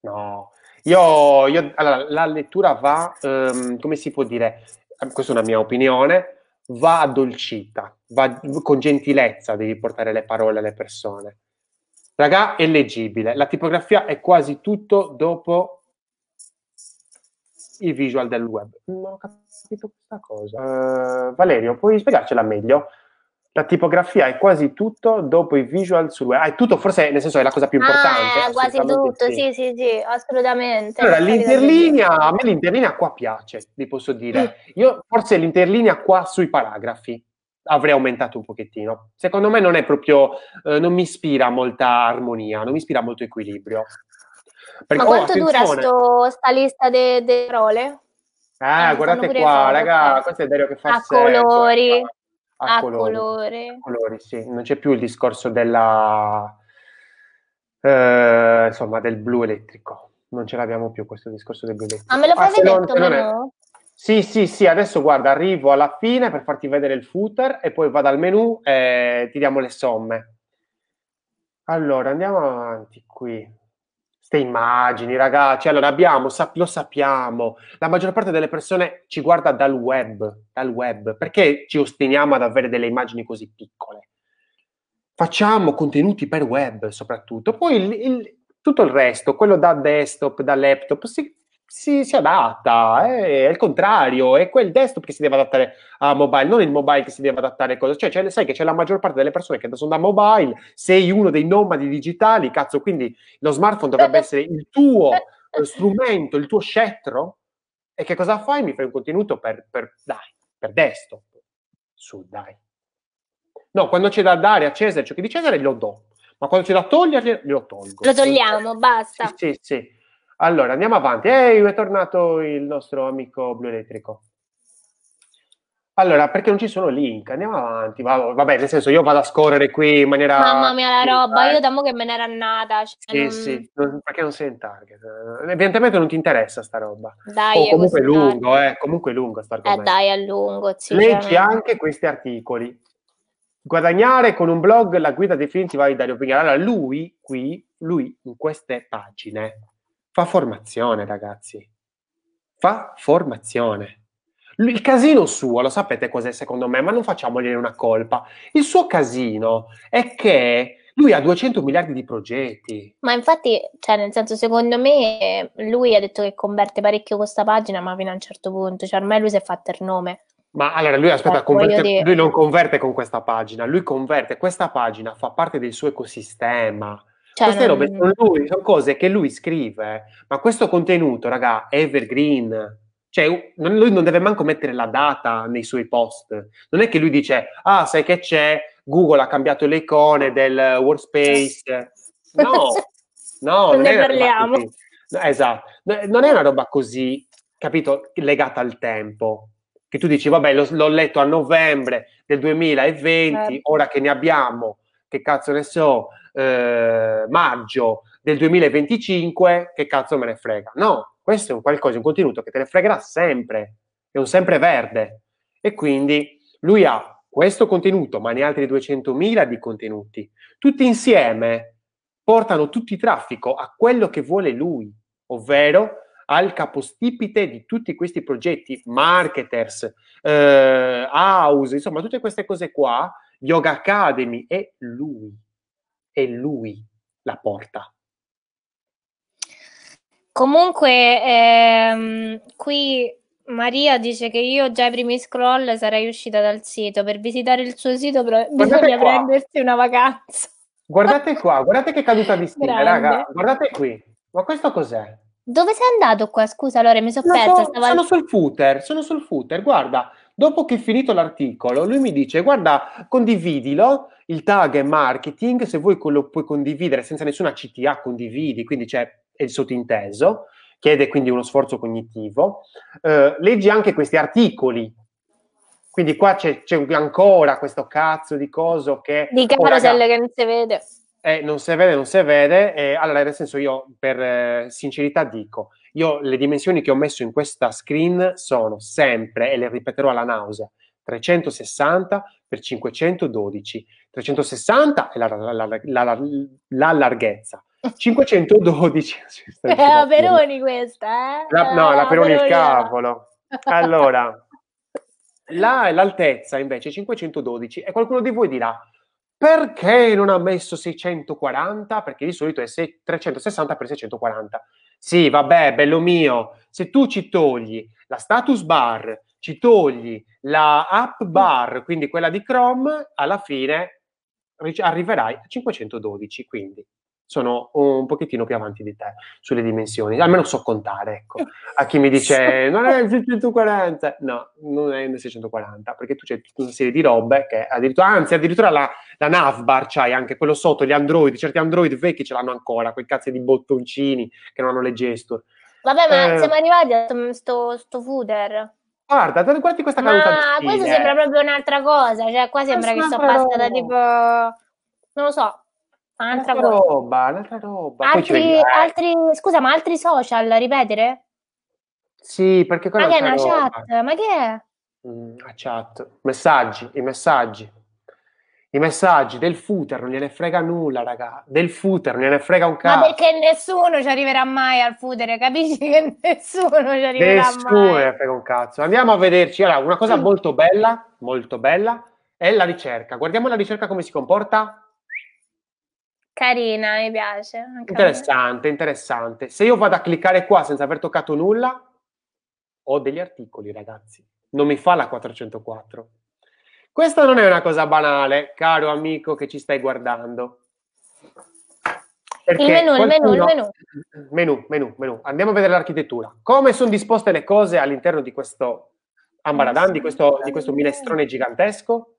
No, io, io, allora, la lettura va, um, come si può dire, questa è una mia opinione, va addolcita, va con gentilezza devi portare le parole alle persone. Raga, è leggibile. La tipografia è quasi tutto dopo i visual del web. Non ho capito questa cosa. Uh, Valerio, puoi spiegarcela meglio? La tipografia è quasi tutto dopo i visual sul web. Ah, è tutto, forse nel senso è la cosa più importante. Ah, quasi tutto, sì. sì, sì, sì, assolutamente. Allora, l'interlinea, a me l'interlinea qua piace, vi posso dire. Io forse l'interlinea qua sui paragrafi. avrei aumentato un pochettino. Secondo me non è proprio, eh, non mi ispira molta armonia, non mi ispira molto equilibrio. Perché, Ma quanto oh, dura sto, sta lista delle de parole? Ah, eh, guardate qua, raga, questo è Dario che fa a colori. A, a colori. colori. A colori, sì. Non c'è più il discorso della... Eh, insomma, del blu elettrico. Non ce l'abbiamo più questo discorso del blu elettrico. Ah, me lo fai ah, vedere non, Sì, sì, sì, adesso guarda, arrivo alla fine per farti vedere il footer e poi vado al menu e tiriamo le somme. Allora, andiamo avanti qui queste immagini, ragazzi. Allora, abbiamo, sap- lo sappiamo, la maggior parte delle persone ci guarda dal web, dal web. Perché ci ostiniamo ad avere delle immagini così piccole? Facciamo contenuti per web, soprattutto. Poi il, il, tutto il resto, quello da desktop, da laptop, si, si, si adatta, eh, è il contrario, è quel desktop che si deve adattare a mobile, non il mobile che si deve adattare a cosa. Cioè, cioè, sai che c'è la maggior parte delle persone che sono da mobile, sei uno dei nomadi digitali, cazzo, quindi lo smartphone dovrebbe essere il tuo eh, strumento, il tuo scettro. E che cosa fai? Mi fai un contenuto per, per dai, per desktop. Su, dai. No, quando c'è da dare a Cesare ciò che di Cesare lo do, ma quando c'è da toglierli lo tolgo. Lo togliamo, basta. Sì, sì, sì. Allora, andiamo avanti. Ehi, è tornato il nostro amico blu elettrico. Allora, perché non ci sono link? Andiamo avanti. Vabbè, nel senso, io vado a scorrere qui in maniera. Mamma mia, la roba, io da mo che me n'era annata. Cioè sì, non... sì, non, perché non sei in target. Evidentemente non ti interessa sta roba. Dai, oh, comunque è lungo, eh, comunque è lungo sta Eh dai, è lungo. Sì, Leggi anche questi articoli. Guadagnare con un blog la guida definitiva di Dario Pignara. Allora, lui qui, lui in queste pagine Fa formazione, ragazzi. Fa formazione. Il casino suo, lo sapete cos'è secondo me, ma non facciamogli una colpa. Il suo casino è che lui ha 200 miliardi di progetti. Ma infatti, cioè, nel senso, secondo me, lui ha detto che converte parecchio questa pagina, ma fino a un certo punto, cioè ormai lui si è fatto il nome. Ma allora lui aspetta, eh, converte, lui non converte con questa pagina, lui converte questa pagina, fa parte del suo ecosistema. Cioè, Queste non... robe sono, lui, sono cose che lui scrive, ma questo contenuto, raga, è evergreen. Cioè, lui non deve manco mettere la data nei suoi post. Non è che lui dice, ah, sai che c'è, Google ha cambiato le icone del workspace. No, no, non ne parliamo. No, esatto, non è una roba così, capito, legata al tempo. Che tu dici, vabbè, l'ho, l'ho letto a novembre del 2020, certo. ora che ne abbiamo, che cazzo ne so, eh, maggio del 2025, che cazzo me ne frega? No, questo è un qualcosa, un contenuto che te ne fregherà sempre, è un sempreverde. E quindi lui ha questo contenuto, ma ne altri 200.000 di contenuti. Tutti insieme portano tutti traffico a quello che vuole lui, ovvero al capostipite di tutti questi progetti, marketers, eh, house, insomma, tutte queste cose qua, Yoga Academy, è lui è lui la porta. Comunque, ehm, qui Maria dice che io già ai primi scroll sarei uscita dal sito. Per visitare il suo sito però bisogna qua. prendersi una vacanza. Guardate qua, guardate che caduta di stile, raga. Guardate qui. Ma questo cos'è? Dove sei andato qua? Scusa, allora mi sono no, persa. Sono, sono sul footer, sono sul footer. Guarda, dopo che è finito l'articolo, lui mi dice, guarda, condividilo il tag è marketing, se vuoi lo puoi condividere senza nessuna CTA, condividi, quindi c'è il sottinteso, chiede quindi uno sforzo cognitivo. Eh, leggi anche questi articoli, quindi qua c'è, c'è, ancora questo cazzo di coso che... Di carosello oh, che non si vede. Eh, non si vede, non si vede. Eh, allora, nel senso, io per eh, sincerità dico, io le dimensioni che ho messo in questa screen sono sempre, e le ripeterò alla nausea, 360 per 512. 360 è la, la, la, la larghezza. 512 è la Peroni questa, eh? La, no, la Peroni il cavolo. Allora, la, l'altezza invece è 512 e qualcuno di voi dirà perché non ha messo 640? Perché di solito è 360 per 640. Sì, vabbè, bello mio, se tu ci togli la status bar, ci togli la app bar, quindi quella di Chrome, alla fine arriverai a 512. Quindi sono un pochettino più avanti di te sulle dimensioni, almeno so contare, ecco. A chi mi dice non è il 640, no, non è il 640, perché tu c'è tutta una serie di robe che addirittura, anzi addirittura la, la navbar c'hai anche quello sotto, gli android, certi android vecchi ce l'hanno ancora, quei cazzi di bottoncini che non hanno le gesture. Vabbè, ma eh, siamo arrivati a sto, sto footer. Guarda, guardi questa caduta Ma questo sembra proprio un'altra cosa, cioè qua sembra che sto passata tipo... non lo so, un'altra, un'altra roba, un'altra roba. Altri, altri, scusa, ma altri social, ripetere? Sì, perché Ma che è una roba. chat? Ma che è? Mm, a chat, messaggi, i messaggi. I messaggi del footer non gliene frega nulla, raga. Del footer non gliene frega un cazzo. Ma perché nessuno ci arriverà mai al footer, capisci che nessuno ci arriverà nessuno mai. Nessuno frega un cazzo. Andiamo a vederci. Allora, una cosa molto bella, molto bella, è la ricerca. Guardiamo la ricerca come si comporta. Carina, mi piace. Interessante, interessante. Se io vado a cliccare qua senza aver toccato nulla, ho degli articoli, ragazzi. Non mi fa la 404. Questa non è una cosa banale, caro amico che ci stai guardando. Perché il menu, qualcuno... il menu, il menu. Menu, menu, menu. Andiamo a vedere l'architettura. Come sono disposte le cose all'interno di questo ambaradan, di questo, di questo minestrone gigantesco?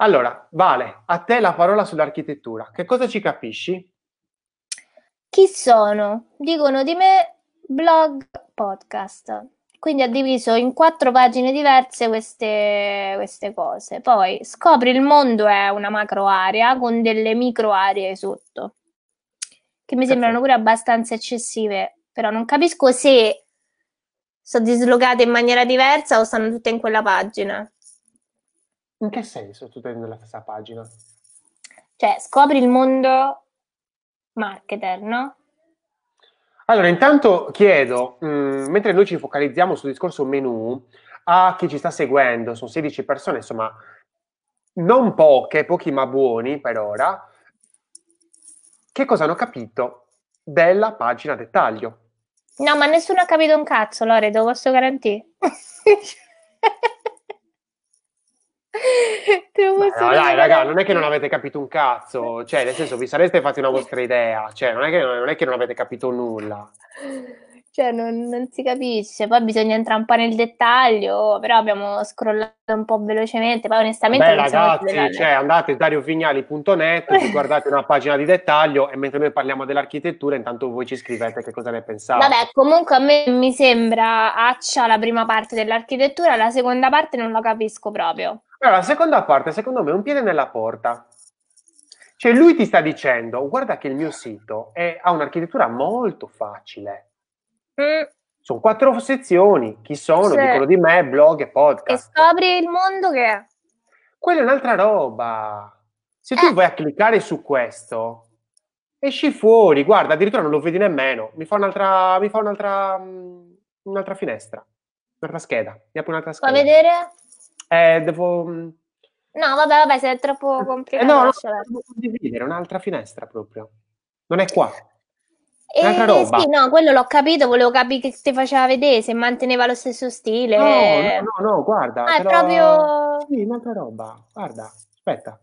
Allora, Vale, a te la parola sull'architettura. Che cosa ci capisci? Chi sono? Dicono di me blog podcast. Quindi ha diviso in quattro pagine diverse queste, queste cose. Poi scopri il mondo è una macro area con delle micro aree sotto, che mi sembrano pure abbastanza eccessive, però non capisco se sono dislocate in maniera diversa o stanno tutte in quella pagina. In che senso tutte nella stessa pagina? Cioè, scopri il mondo marketer, no? Allora, intanto chiedo, mh, mm, mentre noi ci focalizziamo sul discorso menu, a chi ci sta seguendo, sono 16 persone, insomma, non poche, pochi ma buoni per ora, che cosa hanno capito della pagina dettaglio? No, ma nessuno ha capito un cazzo, Lore, te lo posso garantire. no, dai, raga, non è che non avete capito un cazzo, cioè, nel senso, vi sareste fatti una vostra idea, cioè, non è che non, è che non avete capito nulla. Cioè, non, non, si capisce, poi bisogna entrare un po' nel dettaglio, però abbiamo scrollato un po' velocemente, poi onestamente... Beh, ragazzi, cioè, andate su dariovignali.net, guardate una pagina di dettaglio e mentre noi parliamo dell'architettura, intanto voi ci scrivete che cosa ne pensate. Vabbè, comunque a me mi sembra accia la prima parte dell'architettura, la seconda parte non la capisco proprio. Allora, la seconda parte, secondo me, è un piede nella porta. Cioè, lui ti sta dicendo, guarda che il mio sito è, ha un'architettura molto facile. Mm. Sono quattro sezioni. Chi sono? Sì. Dicono di me, blog e podcast. E scopri il mondo che è. Quella è un'altra roba. Se tu eh. vai a cliccare su questo, esci fuori, guarda, addirittura non lo vedi nemmeno. Mi fa un'altra, mi fa un'altra, mm, un'altra finestra, un'altra scheda. Mi apre un'altra scheda. Fa vedere? Eh, devo... Mm, no, vabbè, vabbè, se è troppo complicato. Eh, no, no, devo condividere un'altra finestra proprio. Non è qua. È un'altra roba. Sì, no, quello l'ho capito, volevo capire che ti faceva vedere, se manteneva lo stesso stile. No, no, no, no guarda. Ah, è però... proprio... Sì, un'altra roba. Guarda, aspetta.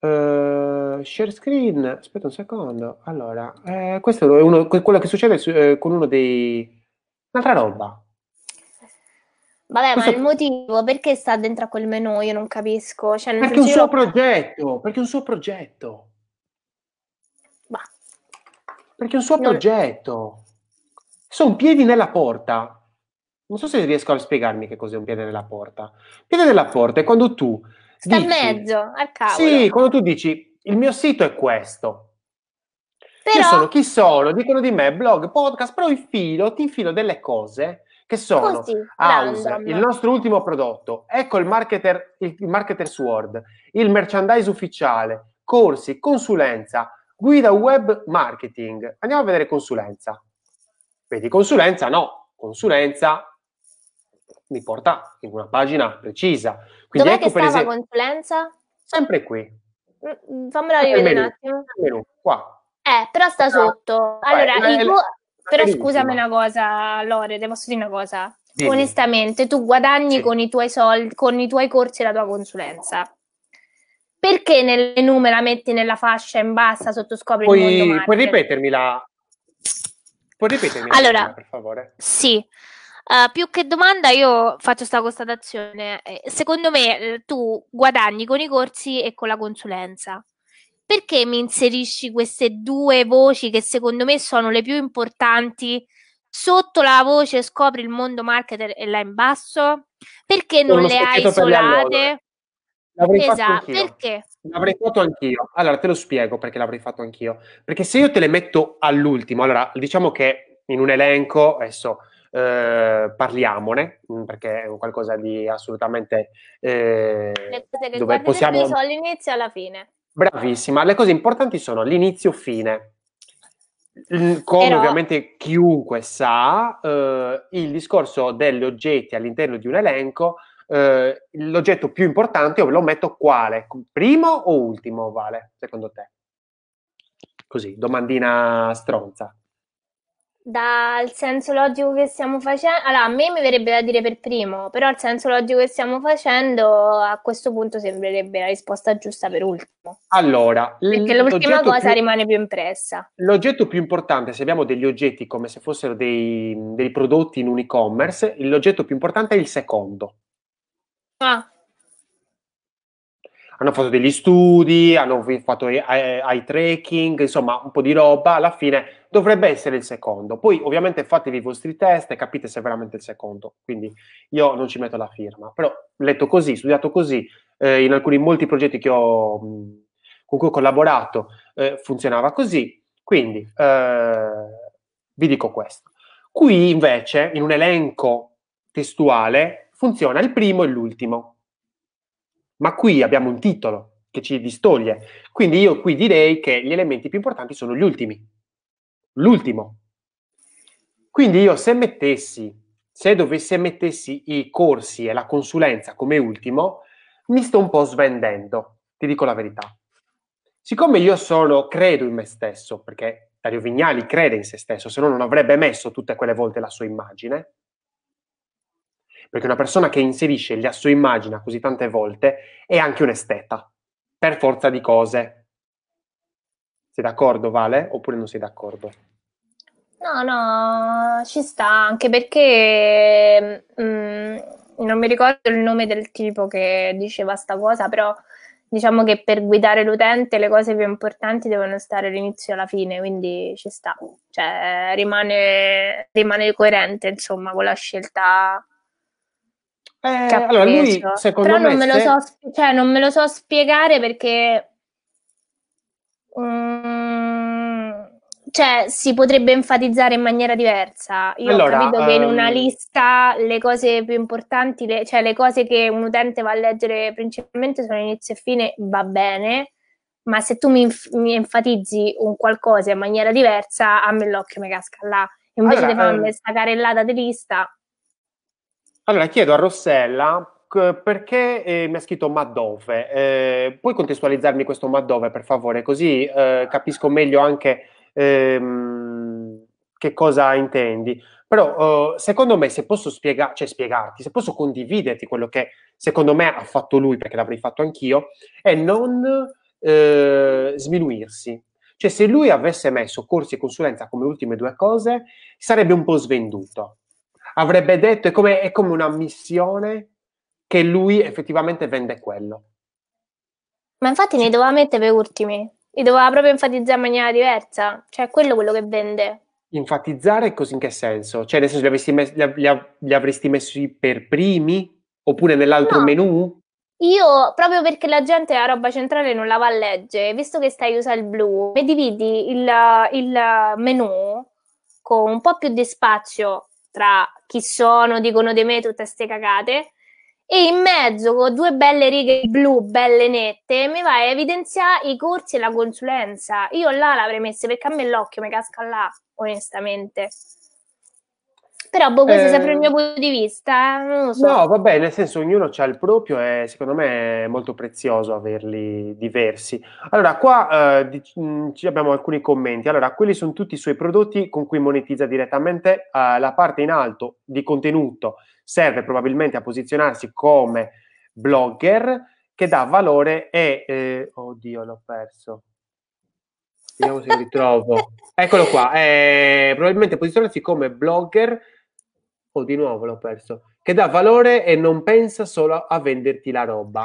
Uh, share screen, aspetta un secondo. Allora, eh, questo è uno, quello che succede su, eh, con uno dei... Un'altra roba. Vabbè, Questo... ma il motivo perché sta dentro a quel menu io non capisco. Cioè, perché è un suo progetto, perché è un suo progetto. Bah. Perché è un suo non... progetto. Sono piedi nella porta. Non so se riesco a spiegarmi che cos'è un piede nella porta. Piede nella porta è quando tu. Sta in mezzo, al cavolo. Sì, quando tu dici il mio sito è questo. Però... Io sono chi sono, dicono di me, blog, podcast, però infilo, ti infilo delle cose che sono Così, House, il nostro ultimo prodotto, ecco il marketer, il marketer's Word, il merchandise ufficiale, corsi, consulenza, guida web marketing. Andiamo a vedere consulenza. Vedi, consulenza no, consulenza mi porta in una pagina precisa. Quindi Dov'è ecco stava esempio, consulenza? Sempre qui. Mm, mm, fammela rivedere un attimo. Menu, qua. Eh, però sta sotto. Allora, eh, i, però scusami una cosa, Lore, posso dire una cosa. Dimmi. Onestamente, tu guadagni sì. con i tuoi soldi, con i tuoi corsi e la tua consulenza. perché nel menu me la metti nella fascia in bassa sotto scopri puoi, il mondo Puoi ripetermi la... Puoi ripetermi allora, la per favore? Sì. Uh, più che domanda io faccio questa constatazione. Eh, secondo me eh, tu guadagni con i corsi e con la consulenza. Perché mi inserisci queste due voci che secondo me sono le più importanti sotto la voce scopri il mondo marketer e là in basso? Perché non le hai isolate? L'avrei esatto, perché? L'avrei fatto anch'io. Allora, te lo spiego perché l'avrei fatto anch'io. Perché se io te le metto all'ultimo, allora, diciamo che in un elenco, adesso eh, parliamone, mm, perché è qualcosa di assolutamente... Eh, le cose che dove possiamo... sono all'inizio e alla fine. Bravissima. Le cose importanti sono l'inizio-fine. Come Però... ovviamente chiunque sa, eh, il discorso degli oggetti all'interno di un elenco eh, l'oggetto più importante lo metto quale? Primo o ultimo, Vale, secondo te? Così, domandina stronza. Dal senso logico che stiamo facendo, allora a me mi verrebbe da dire per primo, però il senso logico che stiamo facendo a questo punto sembrerebbe la risposta giusta per ultimo. Allora, perché l'ultima cosa più, rimane più impressa. L'oggetto più importante, se abbiamo degli oggetti come se fossero dei, dei prodotti in un e-commerce, l'oggetto più importante è il secondo. Ah. Hanno fatto degli studi, hanno fatto eye tracking, insomma un po' di roba, alla fine dovrebbe essere il secondo. Poi ovviamente fatevi i vostri test e capite se è veramente il secondo, quindi io non ci metto la firma, però letto così, studiato così, eh, in alcuni molti progetti che ho, con cui ho collaborato eh, funzionava così, quindi eh, vi dico questo. Qui invece in un elenco testuale funziona il primo e l'ultimo. Ma qui abbiamo un titolo che ci distoglie. Quindi io qui direi che gli elementi più importanti sono gli ultimi. L'ultimo. Quindi io se mettessi, se dovessi mettessi i corsi e la consulenza come ultimo, mi sto un po' svendendo, ti dico la verità. Siccome io sono, credo in me stesso, perché Dario Vignali crede in se stesso, se no non avrebbe messo tutte quelle volte la sua immagine, perché una persona che inserisce la sua immagine così tante volte è anche un esteta, per forza di cose. Sei d'accordo, Vale? Oppure non sei d'accordo? No, no, ci sta, anche perché mh, mm, non mi ricordo il nome del tipo che diceva sta cosa, però diciamo che per guidare l'utente le cose più importanti devono stare all'inizio e alla fine, quindi ci sta, cioè rimane, rimane coerente insomma con la scelta eh, allora lui, secondo Però me, non me, se... so, cioè, non me lo so spiegare perché um, cioè, si potrebbe enfatizzare in maniera diversa. Io allora, ho capito che in una ehm, lista le cose più importanti, le, cioè le cose che un utente va a leggere principalmente sono inizio e fine, va bene, ma se tu mi, mi enfatizzi un qualcosa in maniera diversa, a me l'occhio mi casca là. Invece allora, di farmi questa carellata di lista allora, chiedo a Rossella perché eh, mi ha scritto ma dove? Eh, puoi contestualizzarmi questo ma dove, per favore? Così eh, capisco meglio anche ehm, che cosa intendi. Però eh, secondo me se posso spiega- cioè, spiegarti, se posso condividerti quello che secondo me ha fatto lui, perché l'avrei fatto anch'io, è non eh, sminuirsi. Cioè se lui avesse messo corsi e consulenza come ultime due cose, sarebbe un po' svenduto avrebbe detto, è come, è come una missione che lui effettivamente vende quello. Ma infatti ne doveva mettere per ultimi, li doveva proprio enfatizzare in maniera diversa, cioè quello quello che vende. Enfatizzare così in che senso? Cioè nel senso li avresti, mes- li, li, li avresti messi per primi? Oppure nell'altro no. menu? Io, proprio perché la gente la roba centrale non la va a leggere, visto che stai usando il blu, mi dividi il, il menu con un po' più di spazio tra chi sono, dicono di me tutte queste cagate, e in mezzo con due belle righe blu, belle nette, mi va a evidenziare i corsi e la consulenza. Io là l'avrei messa perché a me l'occhio mi casca là, onestamente. Però, boh, questo eh, è sempre il mio punto di vista, so. No, vabbè, nel senso, ognuno ha il proprio e secondo me è molto prezioso averli diversi. Allora, qua eh, mm, abbiamo alcuni commenti. Allora, quelli sono tutti i suoi prodotti con cui monetizza direttamente. Eh, la parte in alto di contenuto serve probabilmente a posizionarsi come blogger che dà valore è... Eh, oddio, l'ho perso. Vediamo se ritrovo. Eccolo qua. Eh, probabilmente posizionarsi come blogger. Oh, di nuovo l'ho perso. Che dà valore e non pensa solo a venderti la roba.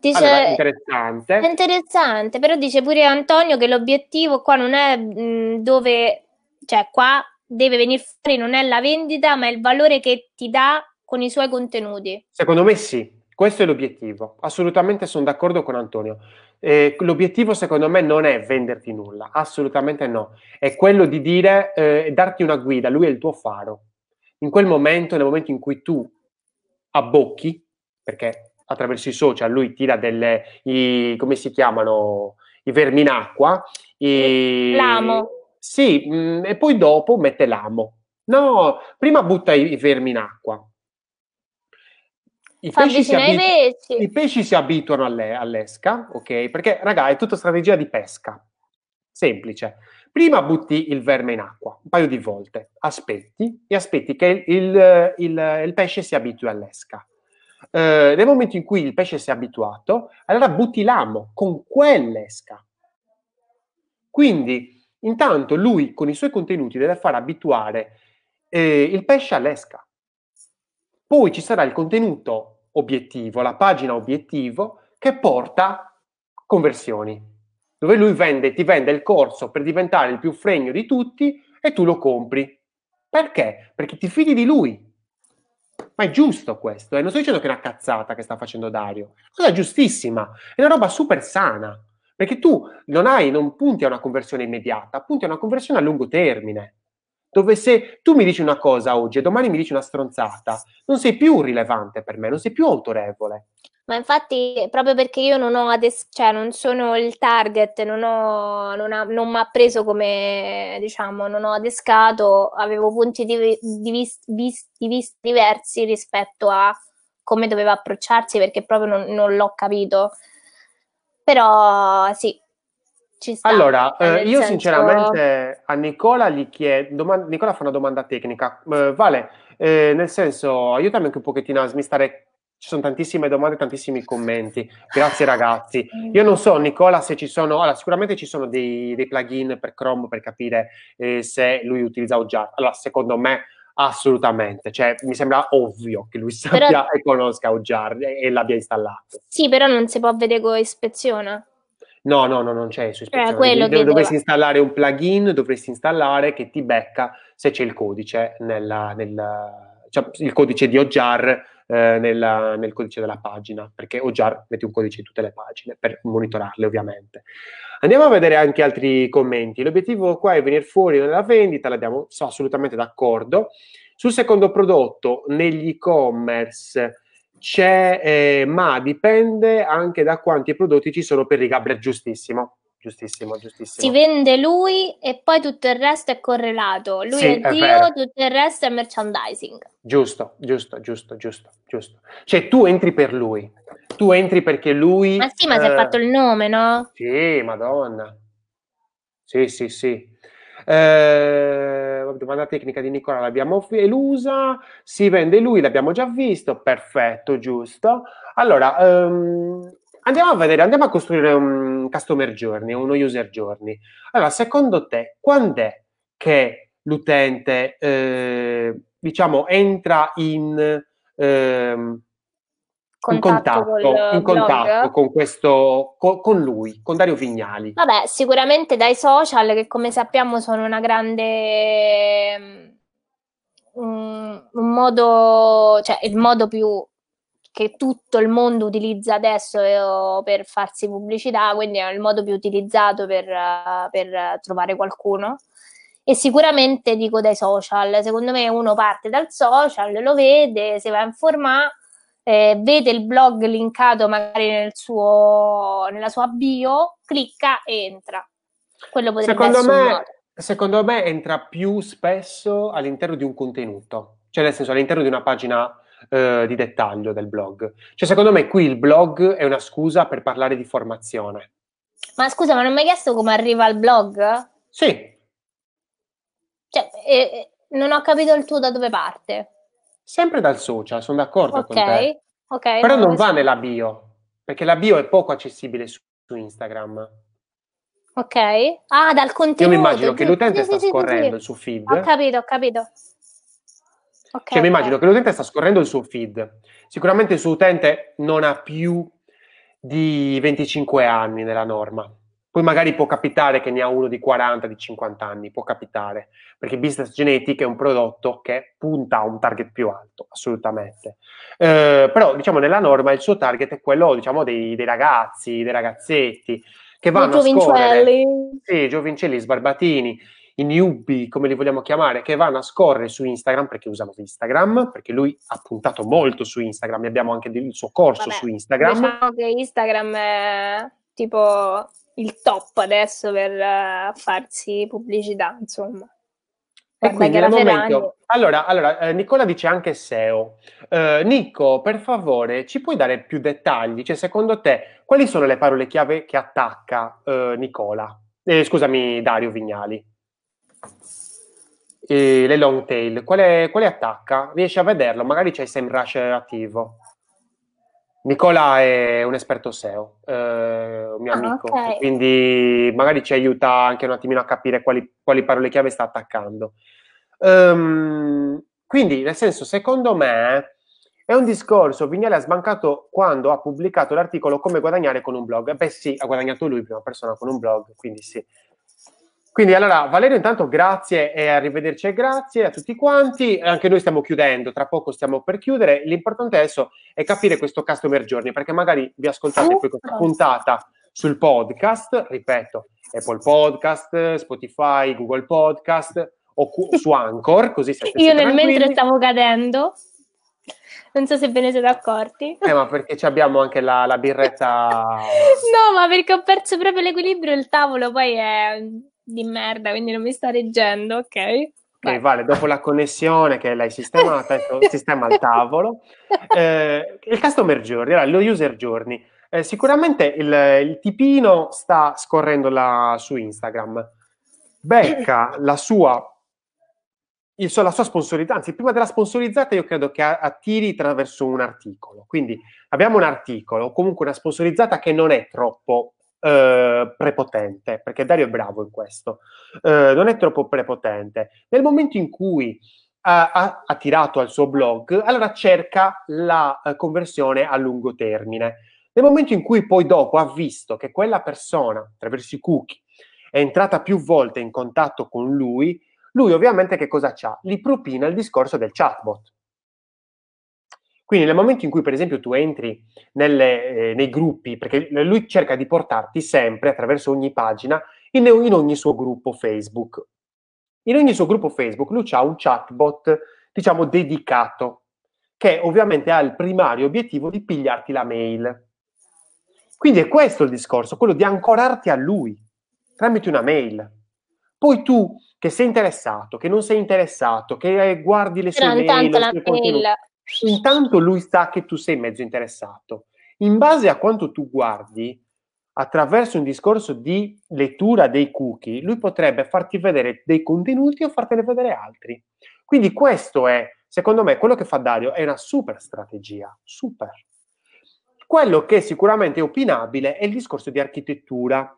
Dice, allora, interessante. È interessante, però dice pure Antonio che l'obiettivo qua non è mh, dove, cioè qua deve venire fuori, non è la vendita, ma è il valore che ti dà con i suoi contenuti. Secondo me sì, questo è l'obiettivo. Assolutamente sono d'accordo con Antonio. Eh, l'obiettivo secondo me non è venderti nulla, assolutamente no. È quello di dire, eh, darti una guida, lui è il tuo faro. In quel momento, nel momento in cui tu abbocchi, perché attraverso i social, lui tira delle, i, come si chiamano, i vermi in acqua. I, l'amo. Sì, mh, mm, e poi dopo mette l'amo. No, prima butta i, i vermi in acqua. I pesci, si abitu- I pesci, si abituano alle- all'esca, ok? Perché, raga, è tutta strategia di pesca. Semplice. Prima butti il verme in acqua un paio di volte, aspetti e aspetti che il, il, il, pesce si abitui all'esca eh, nel momento in cui il pesce si è abituato, allora butti l'amo con quell'esca. Quindi, intanto lui con i suoi contenuti deve far abituare eh, il pesce all'esca. Poi ci sarà il contenuto obiettivo, la pagina obiettivo che porta conversioni, dove lui vende, ti vende il corso per diventare il più fregno di tutti e tu lo compri. Perché? Perché ti fidi di lui, ma è giusto questo, eh? non sto dicendo che è una cazzata che sta facendo Dario, cosa giustissima, è una roba super sana, perché tu non hai, non punti a una conversione immediata, punti a una conversione a lungo termine, dove se tu mi dici una cosa oggi e domani mi dici una stronzata, non sei più rilevante per me, non sei più autorevole. Ma infatti, proprio perché io non ho ades- cioè non sono il target, non, ho, non, ha, non mi ha preso come, diciamo, non ho adescato, avevo punti di, di, vis- vis- di vista diversi rispetto a come doveva approcciarsi perché proprio non, non l'ho capito. Però sì, ci sta. Allora, eh, io senso... sinceramente a Nicola gli chiedo, domanda, Nicola fa una domanda tecnica, uh, Vale, eh, nel senso, aiutami anche un pochettino a smistare ci sono tantissime domande, tantissimi commenti. Grazie ragazzi. Io non so, Nicola, se ci sono. Allora, sicuramente ci sono dei, dei plugin per Chrome per capire eh, se lui utilizza Ojar. Allora, secondo me, assolutamente. Cioè, mi sembra ovvio che lui sappia però... e conosca Ojar e, e, l'abbia installato. Sì, però non si può vedere come ispeziona. No, no, no, non c'è su ispezione. Eh, dovresti installare un plugin, dovresti installare che ti becca se c'è il codice nella, nella, cioè, il codice di Ojar eh, nella, nel codice della pagina, perché Ojar mette un codice in tutte le pagine per monitorarle ovviamente. Andiamo a vedere anche altri commenti. L'obiettivo qua è venire fuori nella vendita, l'abbiamo sono assolutamente d'accordo. Sul secondo prodotto, negli e-commerce c'è, eh, ma dipende anche da quanti prodotti ci sono per Rigabler, giustissimo giustissimo, giustissimo. Si vende lui e poi tutto il resto è correlato. Lui sì, è, è Dio, vero. tutto il resto è merchandising. Giusto, giusto, giusto, giusto, giusto. Cioè tu entri per lui, tu entri perché lui... Ma sì, ma eh... si è fatto il nome, no? Sì, madonna. Sì, sì, sì. Eh, domanda tecnica di Nicola l'abbiamo elusa, si vende lui, l'abbiamo già visto, perfetto, giusto. Allora, um, Andiamo a vedere, andiamo a costruire un customer journey, uno user journey. Allora, secondo te, quando è che l'utente, eh, diciamo, entra in, eh, contatto in contatto, in contatto con, questo, con, con, lui, con Dario Vignali? Vabbè, sicuramente dai social, che come sappiamo sono una grande... Um, un modo, cioè il modo più che tutto il mondo utilizza adesso eh, per farsi pubblicità, quindi è il modo più utilizzato per, per trovare qualcuno. E sicuramente dico dai social, secondo me uno parte dal social, lo vede, si va a informare, eh, vede il blog linkato magari nel suo, nella sua bio, clicca e entra. Quello potrebbe secondo essere me, secondo me entra più spesso all'interno di un contenuto, cioè nel senso all'interno di una pagina eh, di dettaglio del blog. Cioè, secondo me qui il blog è una scusa per parlare di formazione. Ma scusa, ma non mi hai chiesto come arriva al blog? Sì. Cioè, eh, non ho capito il tuo da dove parte. Sempre dal social, sono d'accordo okay. con te. Ok. Però non va nella bio. perché la bio è poco accessibile su, su Instagram. Ok. Ah, dal contenuto. Io mi immagino che l'utente sì, sta sì, scorrendo sì, il suo feed. Ho capito, ho capito. Okay, cioè, mi immagino che l'utente sta scorrendo il suo feed. Sicuramente il suo utente non ha più di 25 anni nella norma. Poi magari può capitare che ne ha uno di 40, di 50 anni, può capitare, perché Business Genetic è un prodotto che punta a un target più alto, assolutamente. Eh, però, diciamo, nella norma il suo target è quello, diciamo, dei, dei ragazzi, dei ragazzetti, che vanno a scorrere... Sì, giovincelli, sbarbatini, i newbie, come li vogliamo chiamare, che vanno a scorrere su Instagram perché usano Instagram, perché lui ha puntato molto su Instagram, abbiamo anche il suo corso Vabbè, su Instagram. Diciamo che Instagram è tipo il top adesso per uh, farsi pubblicità, insomma. E quindi nel momento... Allora, allora eh, Nicola dice anche SEO. Eh, Nico, per favore, ci puoi dare più dettagli? Cioè, secondo te, quali sono le parole chiave che attacca eh, Nicola? Eh, scusami, Dario Vignali le long tail, quale, quale, attacca? Riesci a vederlo? Magari c'è il SEMrush attivo. Nicola è un esperto SEO, eh, un mio ah, amico, okay. quindi magari ci aiuta anche un attimino a capire quali, quali parole chiave sta attaccando. Um, quindi, nel senso, secondo me è un discorso, Vignale ha sbancato quando ha pubblicato l'articolo Come guadagnare con un blog. Beh sì, ha guadagnato lui, prima persona con un blog, quindi sì. Quindi allora Valerio intanto grazie e arrivederci e grazie a tutti quanti, anche noi stiamo chiudendo, tra poco stiamo per chiudere, l'importante adesso è capire questo customer journey perché magari vi ascoltate poi questa puntata sul podcast, ripeto, Apple Podcast, Spotify, Google Podcast o su Anchor, così siete Io nel mentre stavo cadendo. Non so se ve ne siete accorti. Eh, ma perché abbiamo anche la, la birretta. no, ma perché ho perso proprio l'equilibrio, il tavolo poi è di merda, quindi non mi sta reggendo, ok? Ok, vale, dopo la connessione che l'hai sistemata, ecco, sistema al tavolo. Eh, il customer journey, lo user journey. Eh, sicuramente il, il, tipino sta scorrendo la, su Instagram, becca la sua, il, la sua sponsorizzata, anzi prima della sponsorizzata io credo che attiri attraverso un articolo, quindi abbiamo un articolo, comunque una sponsorizzata che non è troppo eh, prepotente, perché Dario è bravo in questo, eh, non è troppo prepotente. Nel momento in cui ha, ha, ha tirato al suo blog, allora cerca la uh, conversione a lungo termine. Nel momento in cui poi dopo ha visto che quella persona, attraverso i cookie, è entrata più volte in contatto con lui, lui ovviamente che cosa c'ha? Li propina il discorso del chatbot. Quindi nel momento in cui, per esempio, tu entri nelle, eh, nei gruppi, perché lui cerca di portarti sempre attraverso ogni pagina in, in, ogni suo gruppo Facebook. In ogni suo gruppo Facebook lui ha un chatbot, diciamo, dedicato, che ovviamente ha il primario obiettivo di pigliarti la mail. Quindi è questo il discorso, quello di ancorarti a lui tramite una mail. Poi tu che sei interessato, che non sei interessato, che guardi le sue Però mail, la mail intanto lui sa che tu sei mezzo interessato. In base a quanto tu guardi, attraverso un discorso di lettura dei cookie, lui potrebbe farti vedere dei contenuti o fartene vedere altri. Quindi questo è, secondo me, quello che fa Dario è una super strategia, super. Quello che sicuramente è opinabile è il discorso di architettura.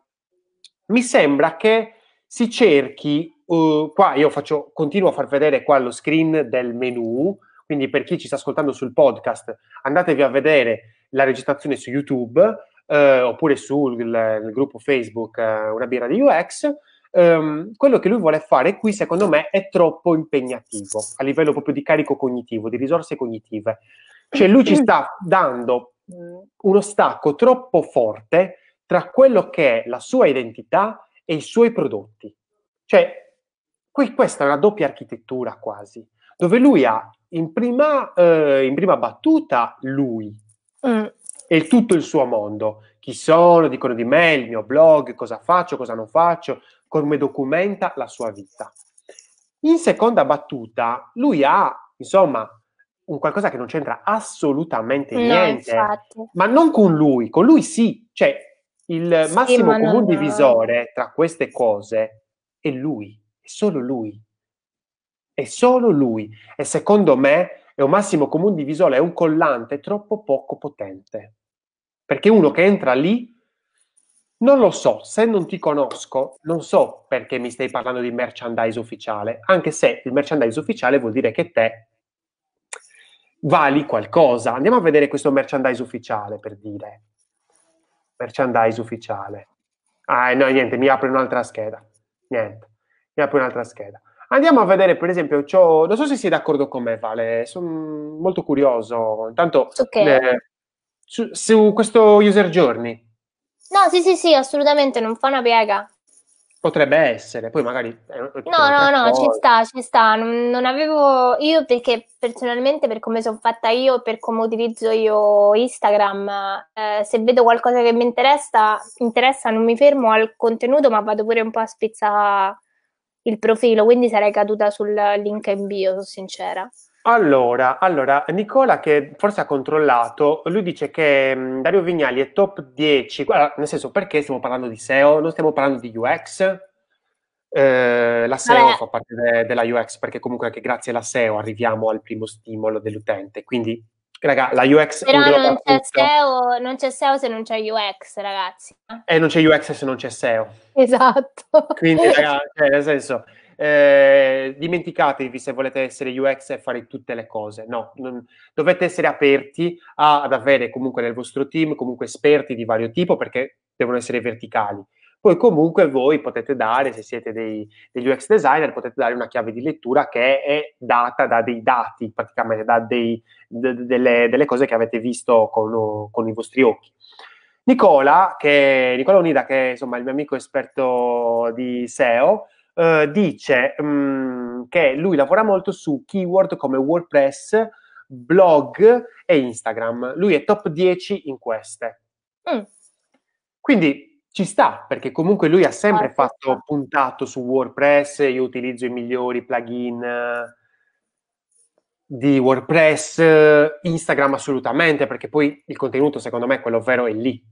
Mi sembra che si cerchi, uh, qua io faccio, continuo a far vedere qua lo screen del menu, quindi per chi ci sta ascoltando sul podcast, andatevi a vedere la registrazione su YouTube eh, oppure sul gruppo Facebook eh, Una birra di UX. Um, quello che lui vuole fare qui, secondo me, è troppo impegnativo a livello proprio di carico cognitivo, di risorse cognitive. Cioè, lui ci sta dando uno stacco troppo forte tra quello che è la sua identità e i suoi prodotti. Cioè, qui, questa è una doppia architettura quasi, dove lui ha in prima, eh, in prima battuta lui mm. e tutto il suo mondo. Chi sono, dicono di me, il mio blog, cosa faccio, cosa non faccio, come documenta la sua vita. In seconda battuta, lui ha, insomma, un qualcosa che non c'entra assolutamente no, niente, infatti. ma non con lui, con lui sì, cioè il sì, massimo comune divisore tra queste cose è lui, è solo lui è solo lui e secondo me è un massimo comune divisore, è un collante troppo poco potente perché uno che entra lì, non lo so, se non ti conosco, non so perché mi stai parlando di merchandise ufficiale, anche se il merchandise ufficiale vuol dire che te vali qualcosa. Andiamo a vedere questo merchandise ufficiale, per dire. Merchandise ufficiale. Ah, no, niente, mi apre un'altra scheda. Niente, mi apre un'altra scheda. Andiamo a vedere, per esempio, non so se sei d'accordo con me, Vale, sono molto curioso. Intanto, okay. eh, su, su, questo user journey. No, sì, sì, sì, assolutamente, non fa una piega. Potrebbe essere, poi magari... No, no, no, cosa. ci sta, ci sta. Non, non, avevo... Io perché personalmente, per come sono fatta io, per come utilizzo io Instagram, eh, se vedo qualcosa che mi interessa, interessa, non mi fermo al contenuto, ma vado pure un po' a spizzare il profilo, quindi sarei caduta sul link in bio, sono sincera. Allora, allora, Nicola che forse ha controllato, lui dice che mh, mm, Dario Vignali è top 10, guarda, nel senso perché stiamo parlando di SEO, non stiamo parlando di UX, eh, la SEO Vabbè. fa parte de- della UX perché comunque anche grazie alla SEO arriviamo al primo stimolo dell'utente, quindi Raga, la UX Però non c'è, SEO, non c'è, SEO, se non c'è UX, ragazzi. E non c'è UX se non c'è SEO. Esatto. Quindi, ragazzi, cioè, nel senso, eh, dimenticatevi se volete essere UX e fare tutte le cose. No, non, dovete essere aperti a, ad avere comunque nel vostro team comunque esperti di vario tipo perché devono essere verticali. Poi comunque voi potete dare, se siete dei, degli UX designer, potete dare una chiave di lettura che è data da dei dati, praticamente da dei, de, delle, delle, cose che avete visto con, con, i vostri occhi. Nicola, che, Nicola Unida, che è insomma il mio amico esperto di SEO, eh, dice mh, mm, che lui lavora molto su keyword come WordPress, blog e Instagram. Lui è top 10 in queste. Mm. Quindi ci sta, perché comunque lui ha sempre ah, fatto sta. puntato su WordPress, io utilizzo i migliori plugin eh, di WordPress, Instagram assolutamente, perché poi il contenuto secondo me quello vero è lì.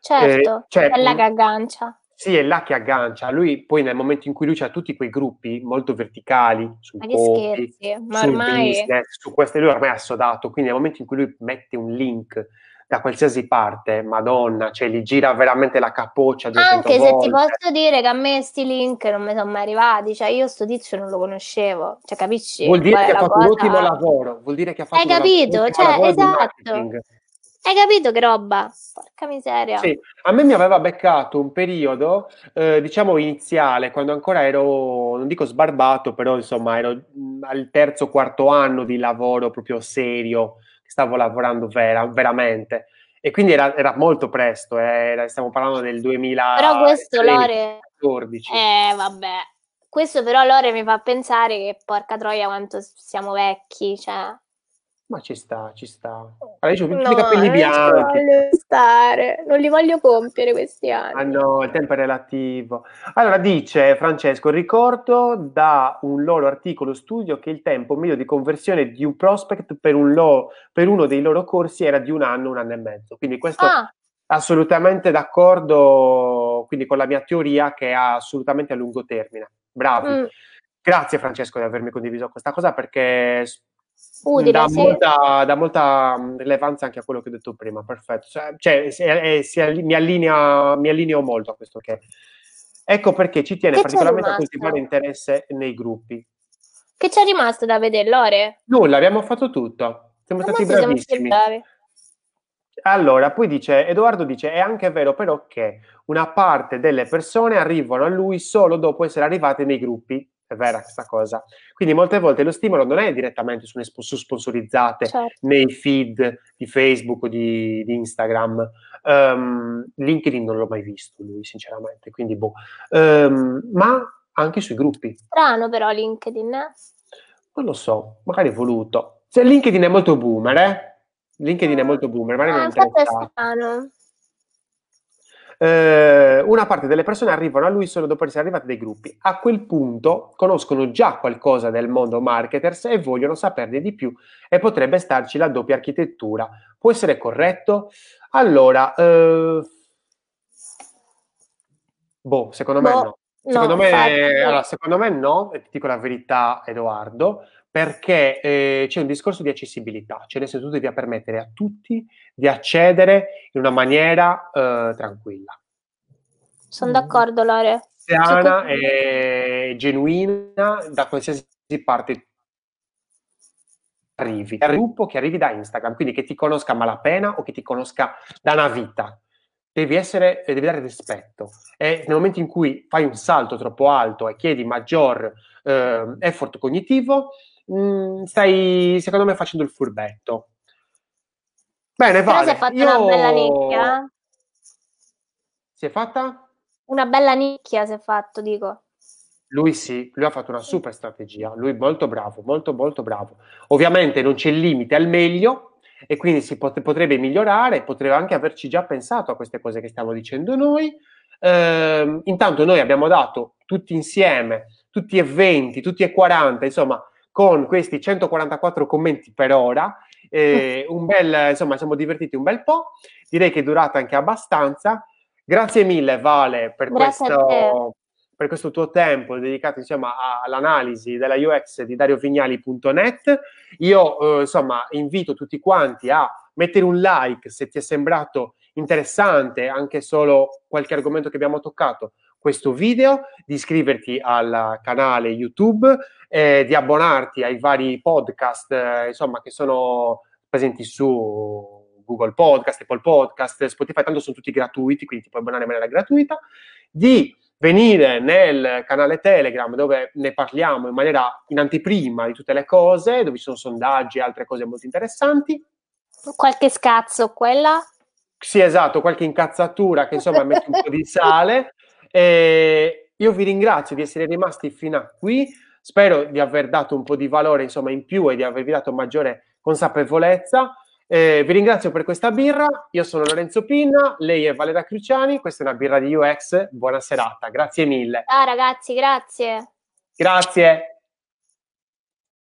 Certo, eh, cioè, è là che aggancia. Sì, è là che aggancia. Lui poi nel momento in cui lui ha tutti quei gruppi molto verticali su ma copy, ma ormai... business, su queste lui ormai ha sodato, quindi nel momento in cui lui mette un link da qualsiasi parte, madonna, cioè gli gira veramente la capoccia Anche se ti posso dire che a me sti link non mi sono mai arrivati, cioè io sto tizio non lo conoscevo, cioè capisci? Vuol dire che ha fatto cosa... un ottimo lavoro, vuol dire che ha fatto Hai capito? Cioè, esatto. Hai capito che roba? Porca miseria. Sì, a me mi aveva beccato un periodo, eh, diciamo iniziale, quando ancora ero, non dico sbarbato, però insomma ero al terzo, quarto anno di lavoro proprio serio, stavo lavorando vera, veramente. E quindi era, era molto presto, eh, era, stiamo parlando del 2000. Però questo Lore... Eh, vabbè. Questo però Lore mi fa pensare che porca troia quanto siamo vecchi, cioè... Ma ci sta, ci sta. Allora, io ho tutti i capelli bianchi. Non voglio stare, non li voglio compiere questi anni. Ah no, il tempo è relativo. Allora dice Francesco, ricordo da un loro articolo studio che il tempo medio di conversione di un prospect per, un lo, per uno dei loro corsi era di un anno, un anno e mezzo. Quindi questo ah. assolutamente d'accordo quindi con la mia teoria che è assolutamente a lungo termine. Bravi. Mm. Grazie Francesco di avermi condiviso questa cosa perché Utile, dà, sì. molta, dà, molta, mm, rilevanza anche a quello che ho detto prima, perfetto. Cioè, cioè si, è, si, mi, allinea, mi, allineo molto a questo che... Ecco perché ci tiene che particolarmente a coltivare interesse nei gruppi. Che c'è rimasto da vedere, Lore? Nulla, abbiamo fatto tutto. Siamo Ma stati bravissimi. Siamo allora, poi dice, Edoardo dice, è anche vero però che una parte delle persone arrivano a lui solo dopo essere arrivate nei gruppi è vera questa cosa. Quindi molte volte lo stimolo non è direttamente su, su sponsorizzate certo. nei feed di Facebook o di, di Instagram. Um, LinkedIn non l'ho mai visto lui, sinceramente, quindi boh. Um, ma anche sui gruppi. Strano però LinkedIn, eh? Non lo so, magari voluto. Se LinkedIn è molto boomer, eh? LinkedIn è ah. molto boomer, magari ah, non è strano eh, una parte delle persone arrivano a lui solo dopo essere arrivate dai gruppi. A quel punto conoscono già qualcosa del mondo marketers e vogliono saperne di più e potrebbe starci la doppia architettura. Può essere corretto? Allora, eh, boh, secondo boh. me no. Secondo, no, me, allora, secondo me no, e ti dico la verità Edoardo, perché eh, c'è un discorso di accessibilità, cioè nel senso tu devi permettere a tutti di accedere in una maniera eh, tranquilla. Sono d'accordo Lore. Sana e genuina da qualsiasi parte arrivi, il gruppo che arrivi da Instagram, quindi che ti conosca a malapena o che ti conosca da una vita. Devi, essere, devi dare rispetto e nel momento in cui fai un salto troppo alto e chiedi maggior eh, effort cognitivo, mh, mm, stai secondo me facendo il furbetto. Bene, Però vale. si è fatta Io... una bella nicchia. Si è fatta? Una bella nicchia si è fatto, dico. Lui sì, lui ha fatto una super strategia, lui molto bravo, molto molto bravo. Ovviamente non c'è limite al meglio e quindi si pot- potrebbe migliorare, potrebbe anche averci già pensato a queste cose che stiamo dicendo noi. Eh, intanto noi abbiamo dato tutti insieme, tutti e 20, tutti e 40, insomma, con questi 144 commenti per ora, eh, un bel, insomma, siamo divertiti un bel po', direi che è durata anche abbastanza. Grazie mille Vale per Grazie questo per questo tuo tempo dedicato insomma, all'analisi della UX di dariovignali.net. Io eh, insomma invito tutti quanti a mettere un like se ti è sembrato interessante anche solo qualche argomento che abbiamo toccato questo video, di iscriverti al canale YouTube, eh, di abbonarti ai vari podcast eh, insomma, che sono presenti su Google Podcast, Apple Podcast, Spotify, tanto sono tutti gratuiti, quindi ti puoi abbonare in maniera gratuita, di venire nel canale Telegram dove ne parliamo in maniera in anteprima di tutte le cose, dove ci sono sondaggi e altre cose molto interessanti. Qualche scazzo, quella? Sì, esatto, qualche incazzatura che insomma mette un po' di sale. E io vi ringrazio di essere rimasti fino a qui. Spero di aver dato un po' di valore insomma in più e di avervi dato maggiore consapevolezza. Eh, vi ringrazio per questa birra, io sono Lorenzo Pinna, lei è Valera Cruciani, questa è una birra di UX, buona serata, grazie mille. Ciao ragazzi, grazie. Grazie.